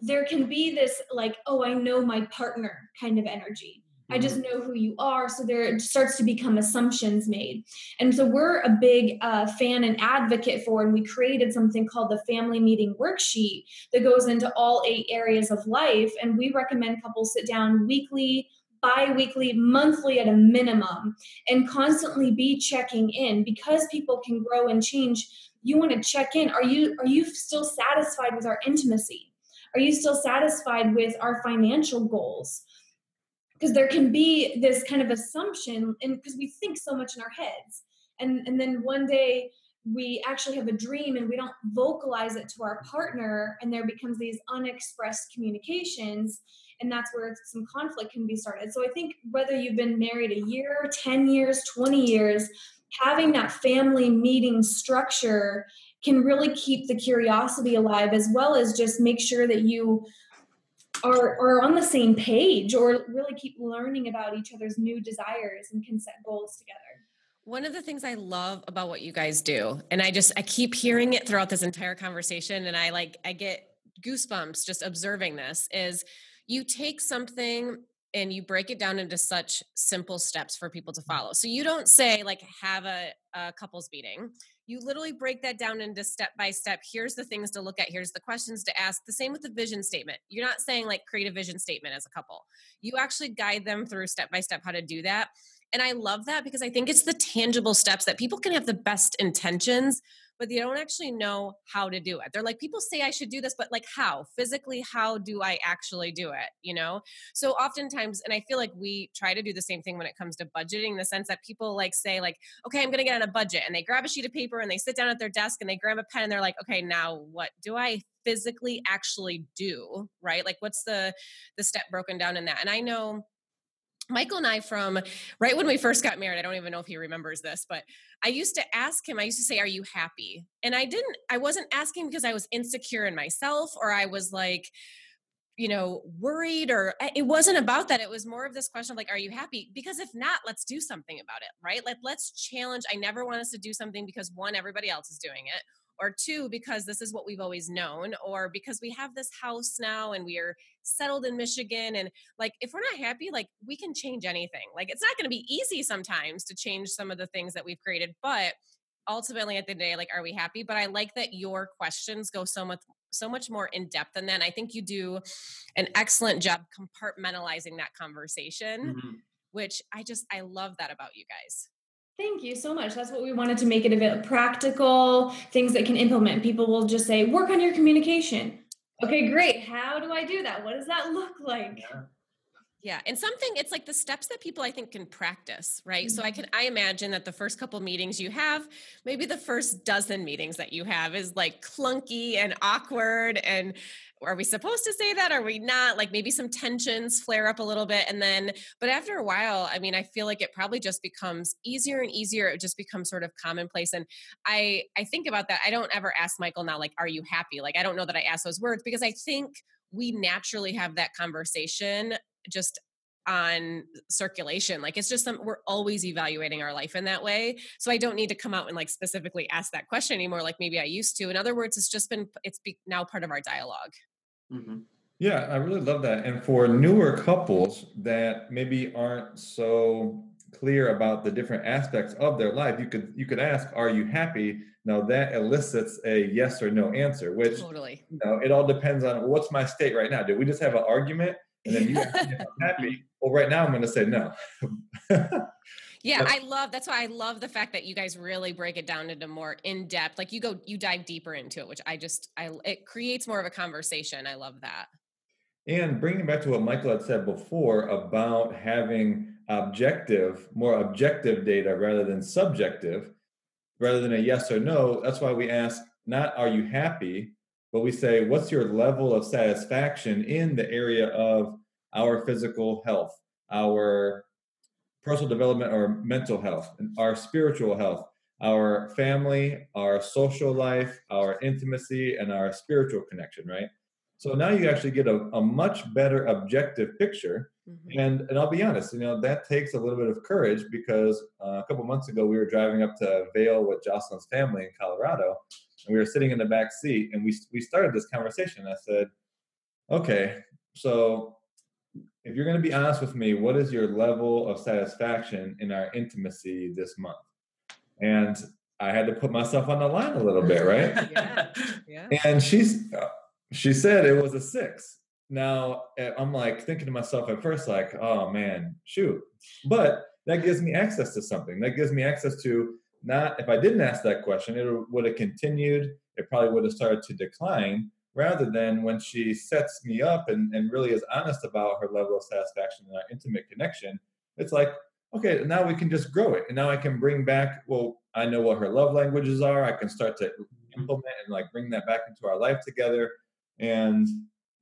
there can be this like, oh, I know my partner kind of energy. I just mm-hmm. know who you are. So there starts to become assumptions made. And so we're a big uh, fan and advocate for, and we created something called the family meeting worksheet that goes into all eight areas of life. And we recommend couples sit down weekly, bi-weekly monthly at a minimum and constantly be checking in. Because people can grow and change you want to check in. Are you are you still satisfied with our intimacy? Are you still satisfied with our financial goals? Because there can be this kind of assumption and because we think so much in our heads. And and then one day we actually have a dream and we don't vocalize it to our partner and there becomes these unexpressed communications and that's where some conflict can be started so i think whether you've been married a year 10 years 20 years having that family meeting structure can really keep the curiosity alive as well as just make sure that you are, are on the same page or really keep learning about each other's new desires and can set goals together. One of the things I love about what you guys do, and I just I keep hearing it throughout this entire conversation, and I like I get goosebumps just observing this is you take something and you break it down into such simple steps for people to mm. follow. So you don't say like have a, a couples meeting. You literally break that down into step by step. Here's the things to look at. Here's the questions to ask. The same with the vision statement. You're not saying like create a vision statement as a couple. You actually guide them through step by step how to do that. And I love that because I think it's the tangible steps that people can have the best intentions, but they don't actually know how to do it. They're like, people say I should do this, but like how? Physically, how do I actually do it? You know? So oftentimes, and I feel like we try to do the same thing when it comes to budgeting, in the sense that people like say, like, okay, I'm gonna get on a budget, and they grab a sheet of paper and they sit down at their desk and they grab a pen and they're like, okay, now what do I physically actually do? Right? Like what's the the step broken down in that? And I know Michael and I, from right when we first got married, I don't even know if he remembers this, but I used to ask him, I used to say, Are you happy? And I didn't, I wasn't asking because I was insecure in myself or I was like, you know, worried or eh, it wasn't about that. It was more of this question of like, Are you happy? Because if not, let's do something about it, right? Like, let's challenge. I never want us to do something because one, everybody else is doing it or two because this is what we've always known or because we have this house now and we are settled in michigan and like if we're not happy like we can change anything. Like it's not going to be easy sometimes to change some of the things that we've created but ultimately at the day like are we happy? But i like that your questions go so much so much more in depth than that i think you do an excellent job compartmentalizing that conversation mm-hmm. which i just i love that about you guys Thank you so much. That's what we wanted to make it a bit practical, things that can implement. People will just say, work on your communication. Okay, great. How do I do that? What does that look like? Yeah. Yeah, and something it's like the steps that people I think can practice, right? Mm-hmm. So I can I imagine that the first couple meetings you have, maybe the first dozen meetings that you have is like clunky and awkward and are we supposed to say that? Are we not? Like maybe some tensions flare up a little bit. And then, but after a while, I mean, I feel like it probably just becomes easier and easier. It just becomes sort of commonplace. And I, I think about that. I don't ever ask Michael now, like, are you happy? Like, I don't know that I ask those words because I think we naturally have that conversation just on circulation like it's just some we're always evaluating our life in that way so i don't need to come out and like specifically ask that question anymore like maybe i used to in other words it's just been it's be, now part of our dialogue. Mm-hmm. yeah i really love that and for newer couples that maybe aren't so clear about the different aspects of their life you could you could ask are you happy? Now that elicits a yes or no answer which totally. you know it all depends on what's my state right now? Did we just have an argument and then you happy well, right now I'm going to say no. yeah, I love that's why I love the fact that you guys really break it down into more in depth. Like you go, you dive deeper into it, which I just I it creates more of a conversation. I love that. And bringing back to what Michael had said before about having objective, more objective data rather than subjective, rather than a yes or no. That's why we ask not are you happy, but we say what's your level of satisfaction in the area of our physical health, our personal development or mental health, and our spiritual health, our family, our social life, our intimacy, and our spiritual connection, right? So now you actually get a, a much better objective picture. Mm-hmm. And, and I'll be honest, you know, that takes a little bit of courage because uh, a couple months ago we were driving up to Vail with Jocelyn's family in Colorado, and we were sitting in the back seat, and we we started this conversation. I said, "Okay, so if you're going to be honest with me, what is your level of satisfaction in our intimacy this month? And I had to put myself on the line a little bit, right? yeah. yeah. And she's she said it was a six. Now eh, I'm like thinking to myself at first, like, oh man, shoot. But that gives me access to something. That gives me access to not if I didn't ask that question, it would have continued. It probably would have started to decline rather than when she sets me up and, and really is honest about her level of satisfaction and our intimate connection, it's like, okay, now we can just grow it. And now I can bring back, well, I know what her love languages are. I can start to implement and like bring that back into our life together. And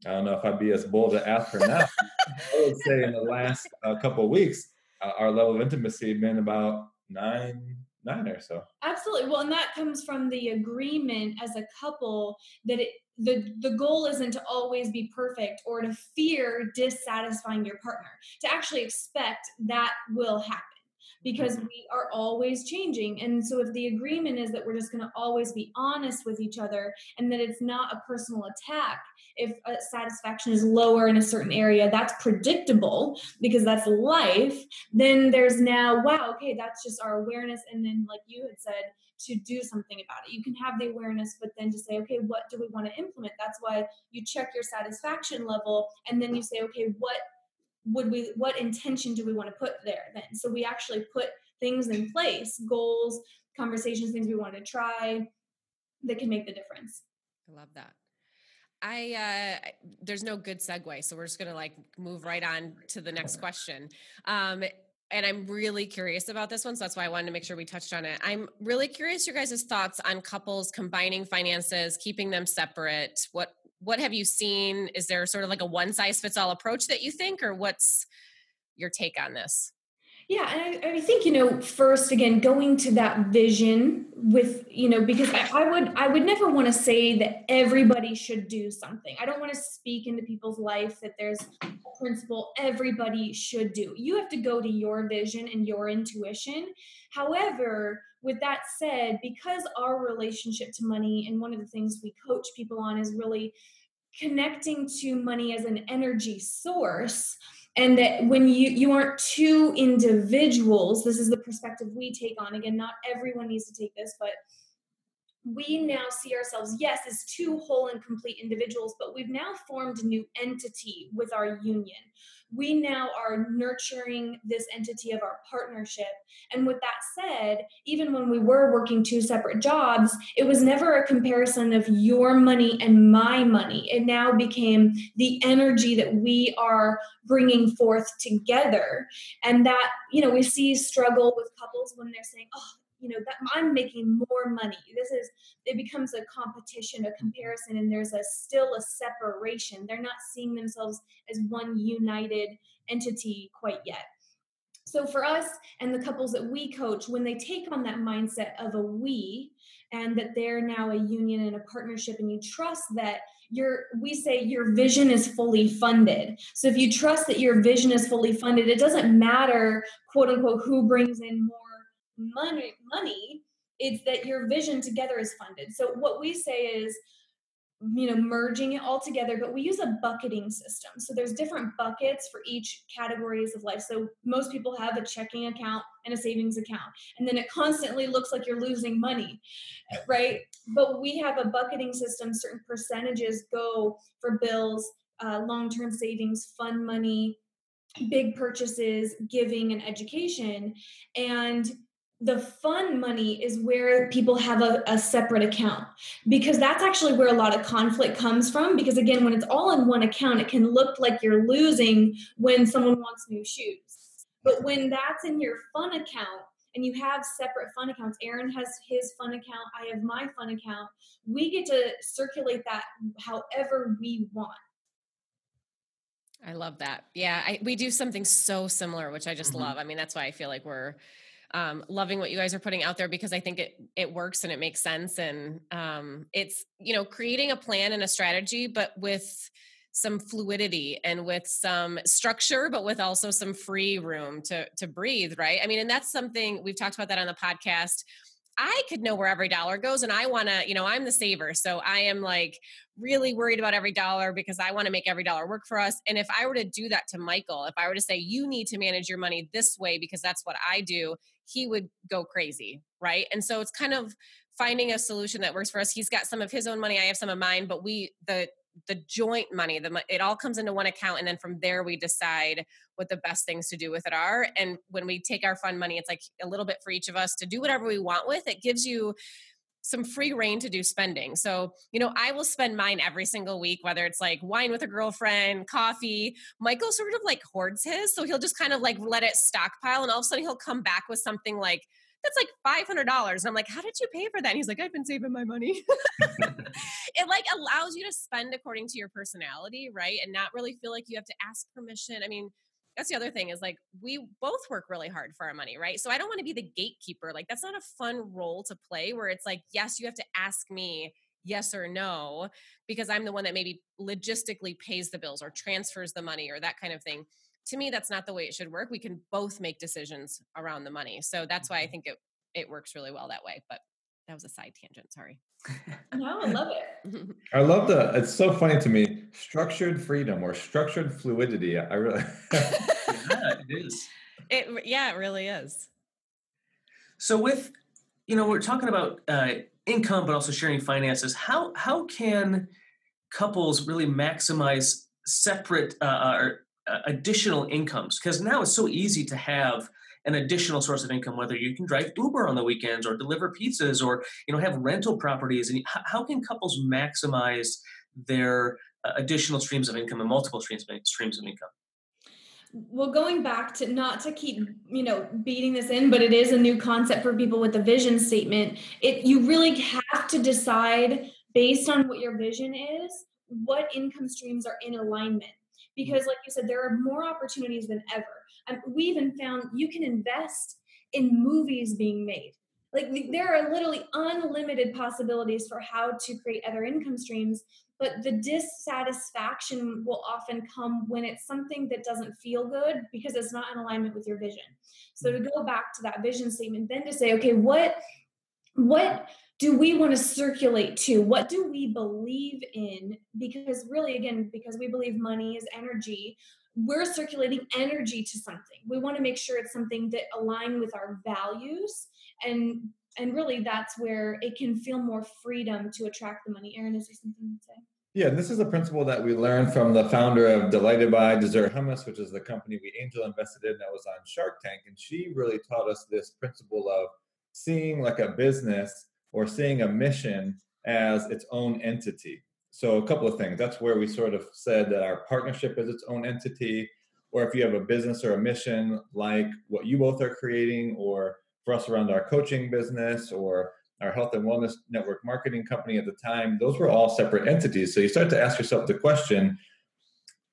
I don't know if I'd be as bold to ask her now. I would say in the last uh, couple of weeks, uh, our level of intimacy had been about nine, or so. Absolutely. Well, and that comes from the agreement as a couple that it the the goal isn't to always be perfect or to fear dissatisfying your partner to actually expect that will happen because mm-hmm. we are always changing. And so if the agreement is that we're just going to always be honest with each other and that it's not a personal attack, if uh, satisfaction is lower in a certain area, that's predictable because that's life. Then there's now, wow, okay, that's just our awareness. And then, like you had said, to do something about it. You can have the awareness, but then to say, okay, what do we want to implement? That's why you check your satisfaction level and then you say, okay, what would we what intention do we want to put there then? So we actually put things in place, goals, conversations, things we want to try that can make the difference. I love that. I uh there's no good segue, so we're just gonna like move right on to the next question. Um and I'm really curious about this one. So that's why I wanted to make sure we touched on it. I'm really curious your guys' thoughts on couples combining finances, keeping them separate. What what have you seen? Is there sort of like a one size fits all approach that you think, or what's your take on this? Yeah, and I, I, think you know, first again, going to that vision with you know, because I, I would I would never want to say that everybody should do something. I don't want to speak into people's life that there's a principle everybody should do. You have to go to your vision and your intuition. However, with that said, because our relationship to money and one of the things we coach people on is really connecting to money as an energy source and that when you you aren't two individuals this is the perspective we take on again not everyone needs to take this but we now see ourselves, yes, as two whole and complete individuals, but we've now formed a new entity with our union. We now are nurturing this entity of our partnership. And with that said, even when we were working two separate jobs, it was never a comparison of your money and my money. It now became the energy that we are bringing forth together. And that, you know, we see struggle with couples when they're saying, oh, you know that i'm making more money. This is it becomes a competition a comparison and there's a still a separation. They're not seeing themselves as one united entity quite yet. So for us and the couples that we coach when they take on that mindset of a we and that they're now a union and a partnership and you trust that your we say your vision is fully funded. So if you trust that your vision is fully funded it doesn't matter quote unquote who brings in more money money it's that your vision together is funded. So what we say is you know merging it all together but we use a bucketing system. So there's different buckets for each categories of life. So most people have a checking account and a savings account and then it constantly looks like you're losing money right? But we have a bucketing system. Certain percentages go for bills uh, long-term savings fund money big purchases giving and education. And the fun money is where people have a, a, separate account because that's actually where a lot of conflict comes from because again when it's all in one account it can look like you're losing when someone wants new shoes. But when that's in your fun account and you have separate fun accounts aaron has his fun account i have my fun account we get to circulate that however we want. I love that. Yeah I, we do something so similar which i just mm-hmm. love. I mean that's why i feel like we're um, loving what you guys are putting out there because I think it it works and it makes sense and um, it's you know creating a plan and a strategy, but with some fluidity and with some structure, but with also some free room to to breathe. Right? I mean, and that's something we've talked about that on the podcast. I could know where every dollar goes and I want to, you know, I'm the saver. So I am like really worried about every dollar because I want to make every dollar work for us. And if I were to do that to Michael, if I were to say, you need to manage your money this way because that's what I do, he would go crazy. Right. And so it's kind of finding a solution that works for us. He's got some of his own money, I have some of mine, but we, the, the joint money the it all comes into one account and then from there we decide what the best things to do with it are and when we take our fund money it's like a little bit for each of us to do whatever we want with it gives you some free rein to do spending. So, you know, I will spend mine every single week, whether it's like wine with a girlfriend, coffee. Michael sort of like hoards his. So he'll just kind of like let it stockpile and all of a sudden he'll come back with something like, that's like $500. And I'm like, how did you pay for that? And he's like, I've been saving my money. it like allows you to spend according to your personality, right? And not really feel like you have to ask permission. I mean, that's the other thing is like we both work really hard for our money, right? So I don't want to be the gatekeeper. Like that's not a fun role to play where it's like, yes, you have to ask me yes or no because I'm the one that maybe logistically pays the bills or transfers the money or that kind of thing. to me that's not the way it should work we can both make decisions around the money so that's why i mm-hmm. think it it works really well that way but that was a side tangent sorry. No i love it. I love the it's so funny to me structured freedom or structured fluidity i really yeah it is. It yeah it really is. So with you know we're talking about uh, income but also sharing finances how how can couples really maximize separate uh, uh, uh additional incomes? Because now it's so easy to have an additional source of income whether you can drive uber on the weekends or deliver pizzas or you know have rental properties. And how can couples maximize their uh, additional streams of income and multiple streams streams of income? Well going back to not to keep you know beating this in but it is a new concept for people with a vision statement. It you really have to decide based on what your vision is what income streams are in alignment because like you said there are more opportunities than ever. And we even found you can invest in movies being made. Like there are literally unlimited possibilities for how to create other income streams but the dissatisfaction will often come when it's something that doesn't feel good because it's not in alignment with your vision. So to mm-hmm. go back to that vision statement then to say okay what what do we want to circulate to what do we believe in because really again because we believe money is energy we're circulating energy to something we want to make sure it's something that align with our values and and really that's where it can feel more freedom to attract the money. Aaron, is there something you'd say? Yeah, this is a principle that we learned from the founder of Delighted by Dessert Hummus, which is the company we angel invested in that was on Shark Tank. And she really taught us this principle of seeing like a business or seeing a mission as its own entity. So, a couple of things. That's where we sort of said that our partnership is its own entity, or if you have a business or a mission like what you both are creating, or for us around our coaching business or our health and wellness network marketing company at the time, those were all separate entities. So you start to ask yourself the question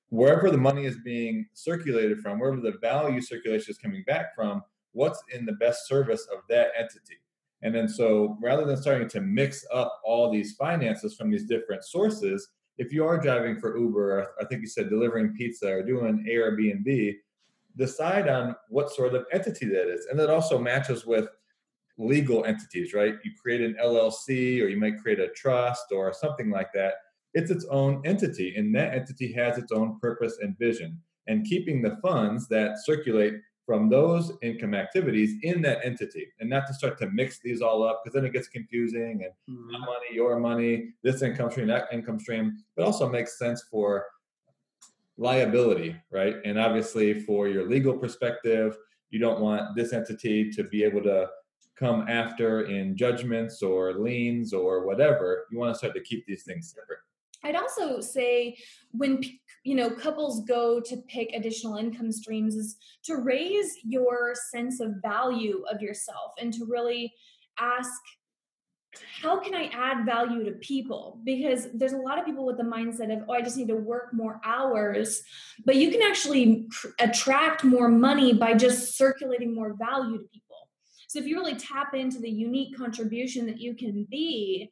wherever the money is being circulated from, wherever the value circulation is coming back from, what's in the best service of that entity? And then so rather than starting to mix up all these finances from these different sources, if you are driving for Uber, I think you said delivering pizza or doing Airbnb, decide on what sort of entity that is. And that also matches with legal entities, right? You create an LLC or you might create a trust or something like that. It's its own entity, and that entity has its own purpose and vision. And keeping the funds that circulate from those income activities in that entity and not to start to mix these all up because then it gets confusing and mm-hmm. my money, your money, this income stream, that income stream. It also makes sense for liability, right? And obviously, for your legal perspective, you don't want this entity to be able to come after in judgments or liens or whatever. You want to start to keep these things separate. I'd also say when you know couples go to pick additional income streams is to raise your sense of value of yourself and to really ask how can I add value to people? Because there's a lot of people with the mindset of, oh, I just need to work more hours. But you can actually tr- attract more money by just circulating more value to people. So if you really tap into the unique contribution that you can be,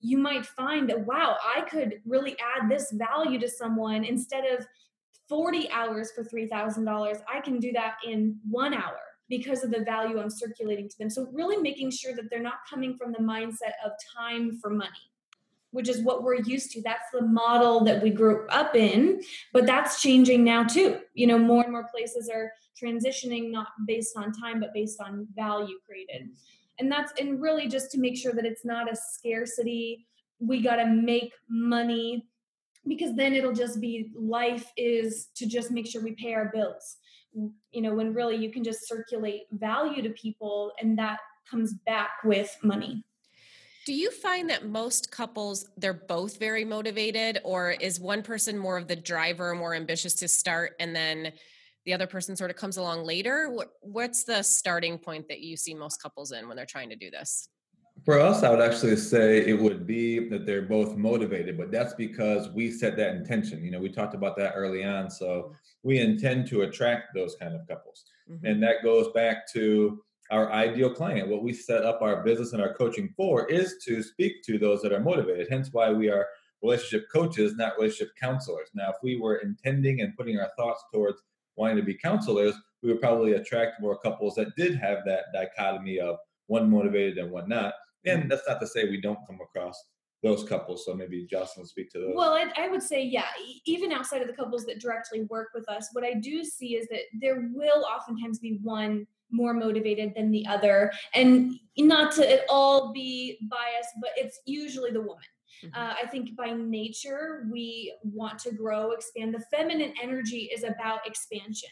you might find that, wow, I could really add this value to someone instead of 40 hours for $3,000. I can do that in one hour because of the value I'm circulating to them. So, really making sure that they're not coming from the mindset of time for money, which is what we're used to. That's the model that we grew up in, but that's changing now too. You know, more and more places are transitioning not based on time, but based on value created. And that's, and really just to make sure that it's not a scarcity. We got to make money because then it'll just be life is to just make sure we pay our bills you know when really you can just circulate value to people and that comes back with money do you find that most couples they're both very motivated or is one person more of the driver more ambitious to start and then the other person sort of comes along later what's the starting point that you see most couples in when they're trying to do this for us, I would actually say it would be that they're both motivated, but that's because we set that intention. You know, we talked about that early on. So we intend to attract those kind of couples. Mm-hmm. And that goes back to our ideal client. What we set up our business and our coaching for is to speak to those that are motivated. Hence why we are relationship coaches, not relationship counselors. Now, if we were intending and putting our thoughts towards wanting to be counselors, we would probably attract more couples that did have that dichotomy of one motivated and one not. And mm. that's not to say we don't come across those couples. So maybe Jocelyn will speak to those. Well, I, I would say, yeah, even outside of the couples that directly work with us, what I do see is that there will oftentimes be one more motivated than the other. And not to at all be biased, but it's usually the woman. Mhm. Uh, I think by nature, we want to grow, expand. The feminine energy is about expansion,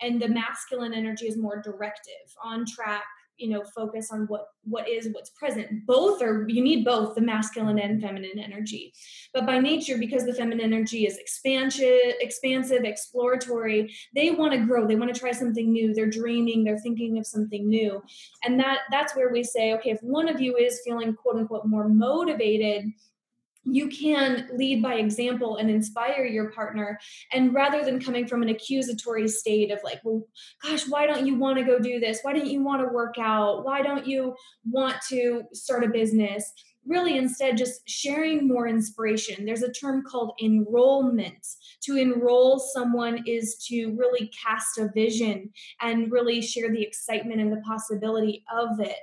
and the masculine energy is more directive, on track, you know focus on what what is what's present both are you need both the masculine and feminine energy but by nature because the feminine energy is expansion expansive exploratory they want to grow they want to try something new they're dreaming they're thinking of something new and that that's where we say okay if one of you is feeling quote unquote more motivated you can lead by example and inspire your partner. And rather than coming from an accusatory state of like well gosh why don't you want to go do this? Why don't you want to work out? Why don't you want to start a business? Really instead just sharing more inspiration. There's a term called enrollment. To enroll someone is to really cast a vision and really share the excitement and the possibility of it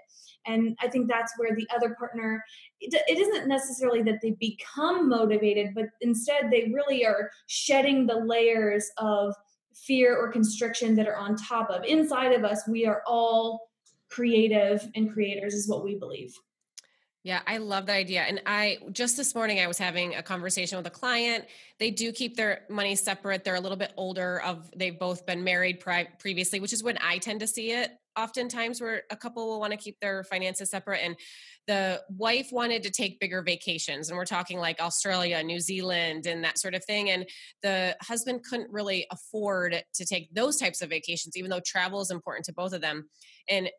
and i think that's where the other partner it, it isn't necessarily that they become motivated but instead they really are shedding the layers of fear or constriction that are on top of. Inside of us we are all creative and creators is what we believe Yeah, I love that idea. And I just this morning I was having a conversation with a client. They do keep their money separate. They're a little bit older of they've both been married pri- previously, which is when I tend to see it oftentimes where a couple will want to keep their finances separate and the wife wanted to take bigger vacations and we're talking like Australia, New Zealand and that sort of thing and the husband couldn't really afford to take those types of vacations even though travel is important to both of them. And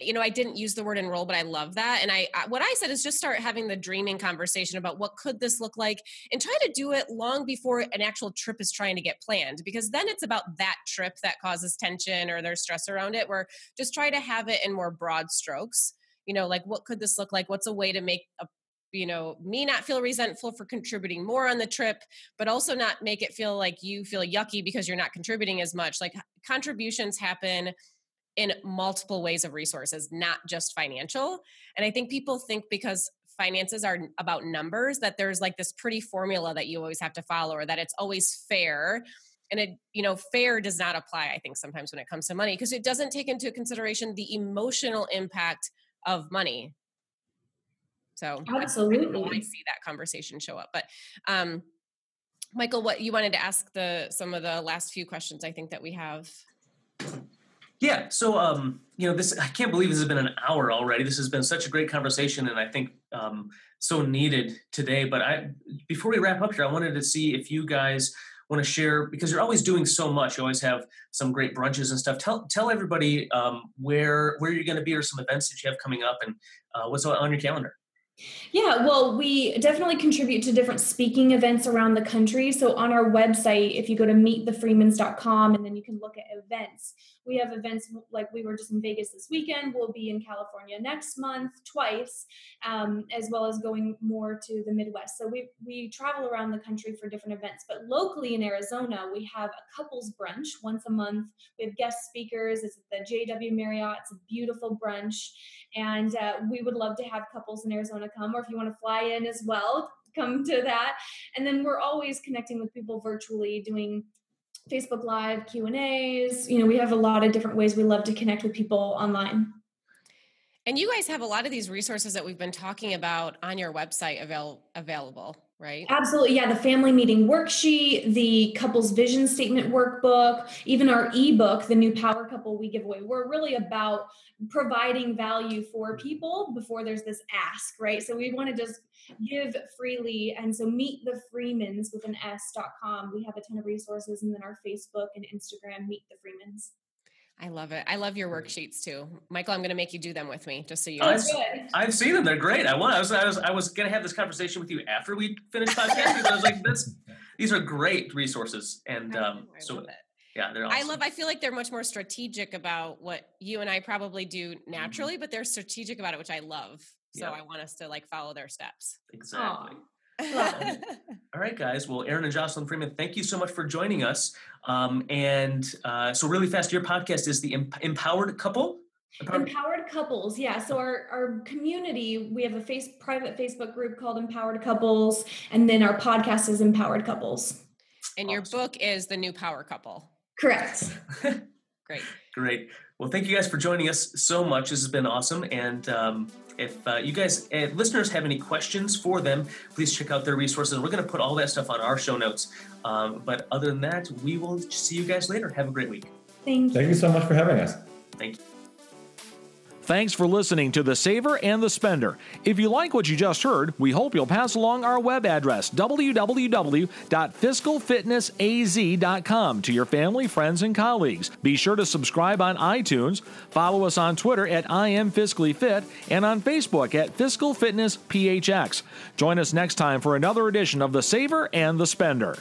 you know, I didn't use the word enroll, but I love that. And I, I, what I said is just start having the dreaming conversation about what could this look like, and try to do it long before an actual trip is trying to get planned, because then it's about that trip that causes tension or there's stress around it. Where just try to have it in more broad strokes. You know, like what could this look like? What's a way to make a you know me not feel resentful for contributing more on the trip but also not make it feel like you feel yucky because you're not contributing as much like contributions happen in multiple ways of resources, not just financial. And I think people think because finances are about numbers that there's like this pretty formula that you always have to follow or that it's always fair. And it, you know, fair does not apply, I think, sometimes when it comes to money, because it doesn't take into consideration the emotional impact of money. So absolutely I, I see that conversation show up. But um Michael, what you wanted to ask the some of the last few questions I think that we have. Yeah. So, um, you know, this I can't believe this has been an hour already. This has been such a great conversation, and I think um, so needed today. But I, before we wrap up here, I wanted to see if you guys want to share because you're always doing so much. You always have some great brunches and stuff. Tell tell everybody um, where where you're going to be or some events that you have coming up and uh, what's on your calendar. Yeah, well, we definitely contribute to different speaking events around the country. So on our website, if you go to meetthefreemans.com and then you can look at events, we have events like we were just in Vegas this weekend. We'll be in California next month, twice, um, as well as going more to the Midwest. So we we travel around the country for different events. But locally in Arizona, we have a couples brunch once a month. We have guest speakers. It's at the JW Marriott. It's a beautiful brunch, and uh, we would love to have couples in Arizona come, or if you want to fly in as well, come to that. And then we're always connecting with people virtually, doing Facebook Live Q and A's. You know, we have a lot of different ways we love to connect with people online. And you guys have a lot of these resources that we've been talking about on your website avail- available, right? Absolutely. Yeah. The family meeting worksheet, the couple's vision statement workbook, even our ebook, the new power couple we give away. We're really about providing value for people before there's this ask, right? So we want to just give freely. And so meet the Freemans with an S.com. We have a ton of resources and then our Facebook and Instagram, meet the Freemans. I love it. I love your worksheets too, Michael. I'm going to make you do them with me, just so you. Oh, know. it's- I've seen them; they're great. I want. I was. I was. I was going to have this conversation with you after we finish podcasting. but I was like, "That's these are great resources," and I um, I so love it. yeah, they're. Awesome. I love. I feel like they're much more strategic about what you and I probably do Mm-hmm. naturally, but they're strategic about it, which I love. So Yeah. I want us to like follow their steps. exactly. All right, guys. Well, Aaron and Jocelyn Freeman, thank you so much for joining us. Um, and uh, so, really fast, your podcast is the Empowered Couple. Empowered, Empowered couples, yeah. So our our community, we have a face private Facebook group called Empowered Couples, and then our podcast is Empowered Couples. And your awesome. book is the New Power Couple. Correct. Great. Great. Well, thank you guys for joining us so much. This has been awesome, and um, if uh, you guys, uh, listeners, have any questions for them, please check out their resources. We're going to put all that stuff on our show notes. Um, but other than that, we will see you guys later. Have a great week. Thank you. Thank you so much for having us. Thank you. Thanks for listening to The Saver and the Spender. If you like what you just heard, we hope you'll pass along our web address, www.fiscalfitnessaz.com, to your family, friends, and colleagues. Be sure to subscribe on iTunes, follow us on Twitter at I am Fiscally Fit, and on Facebook at Fiscal Fitness PHX. Join us next time for another edition of The Saver and the Spender.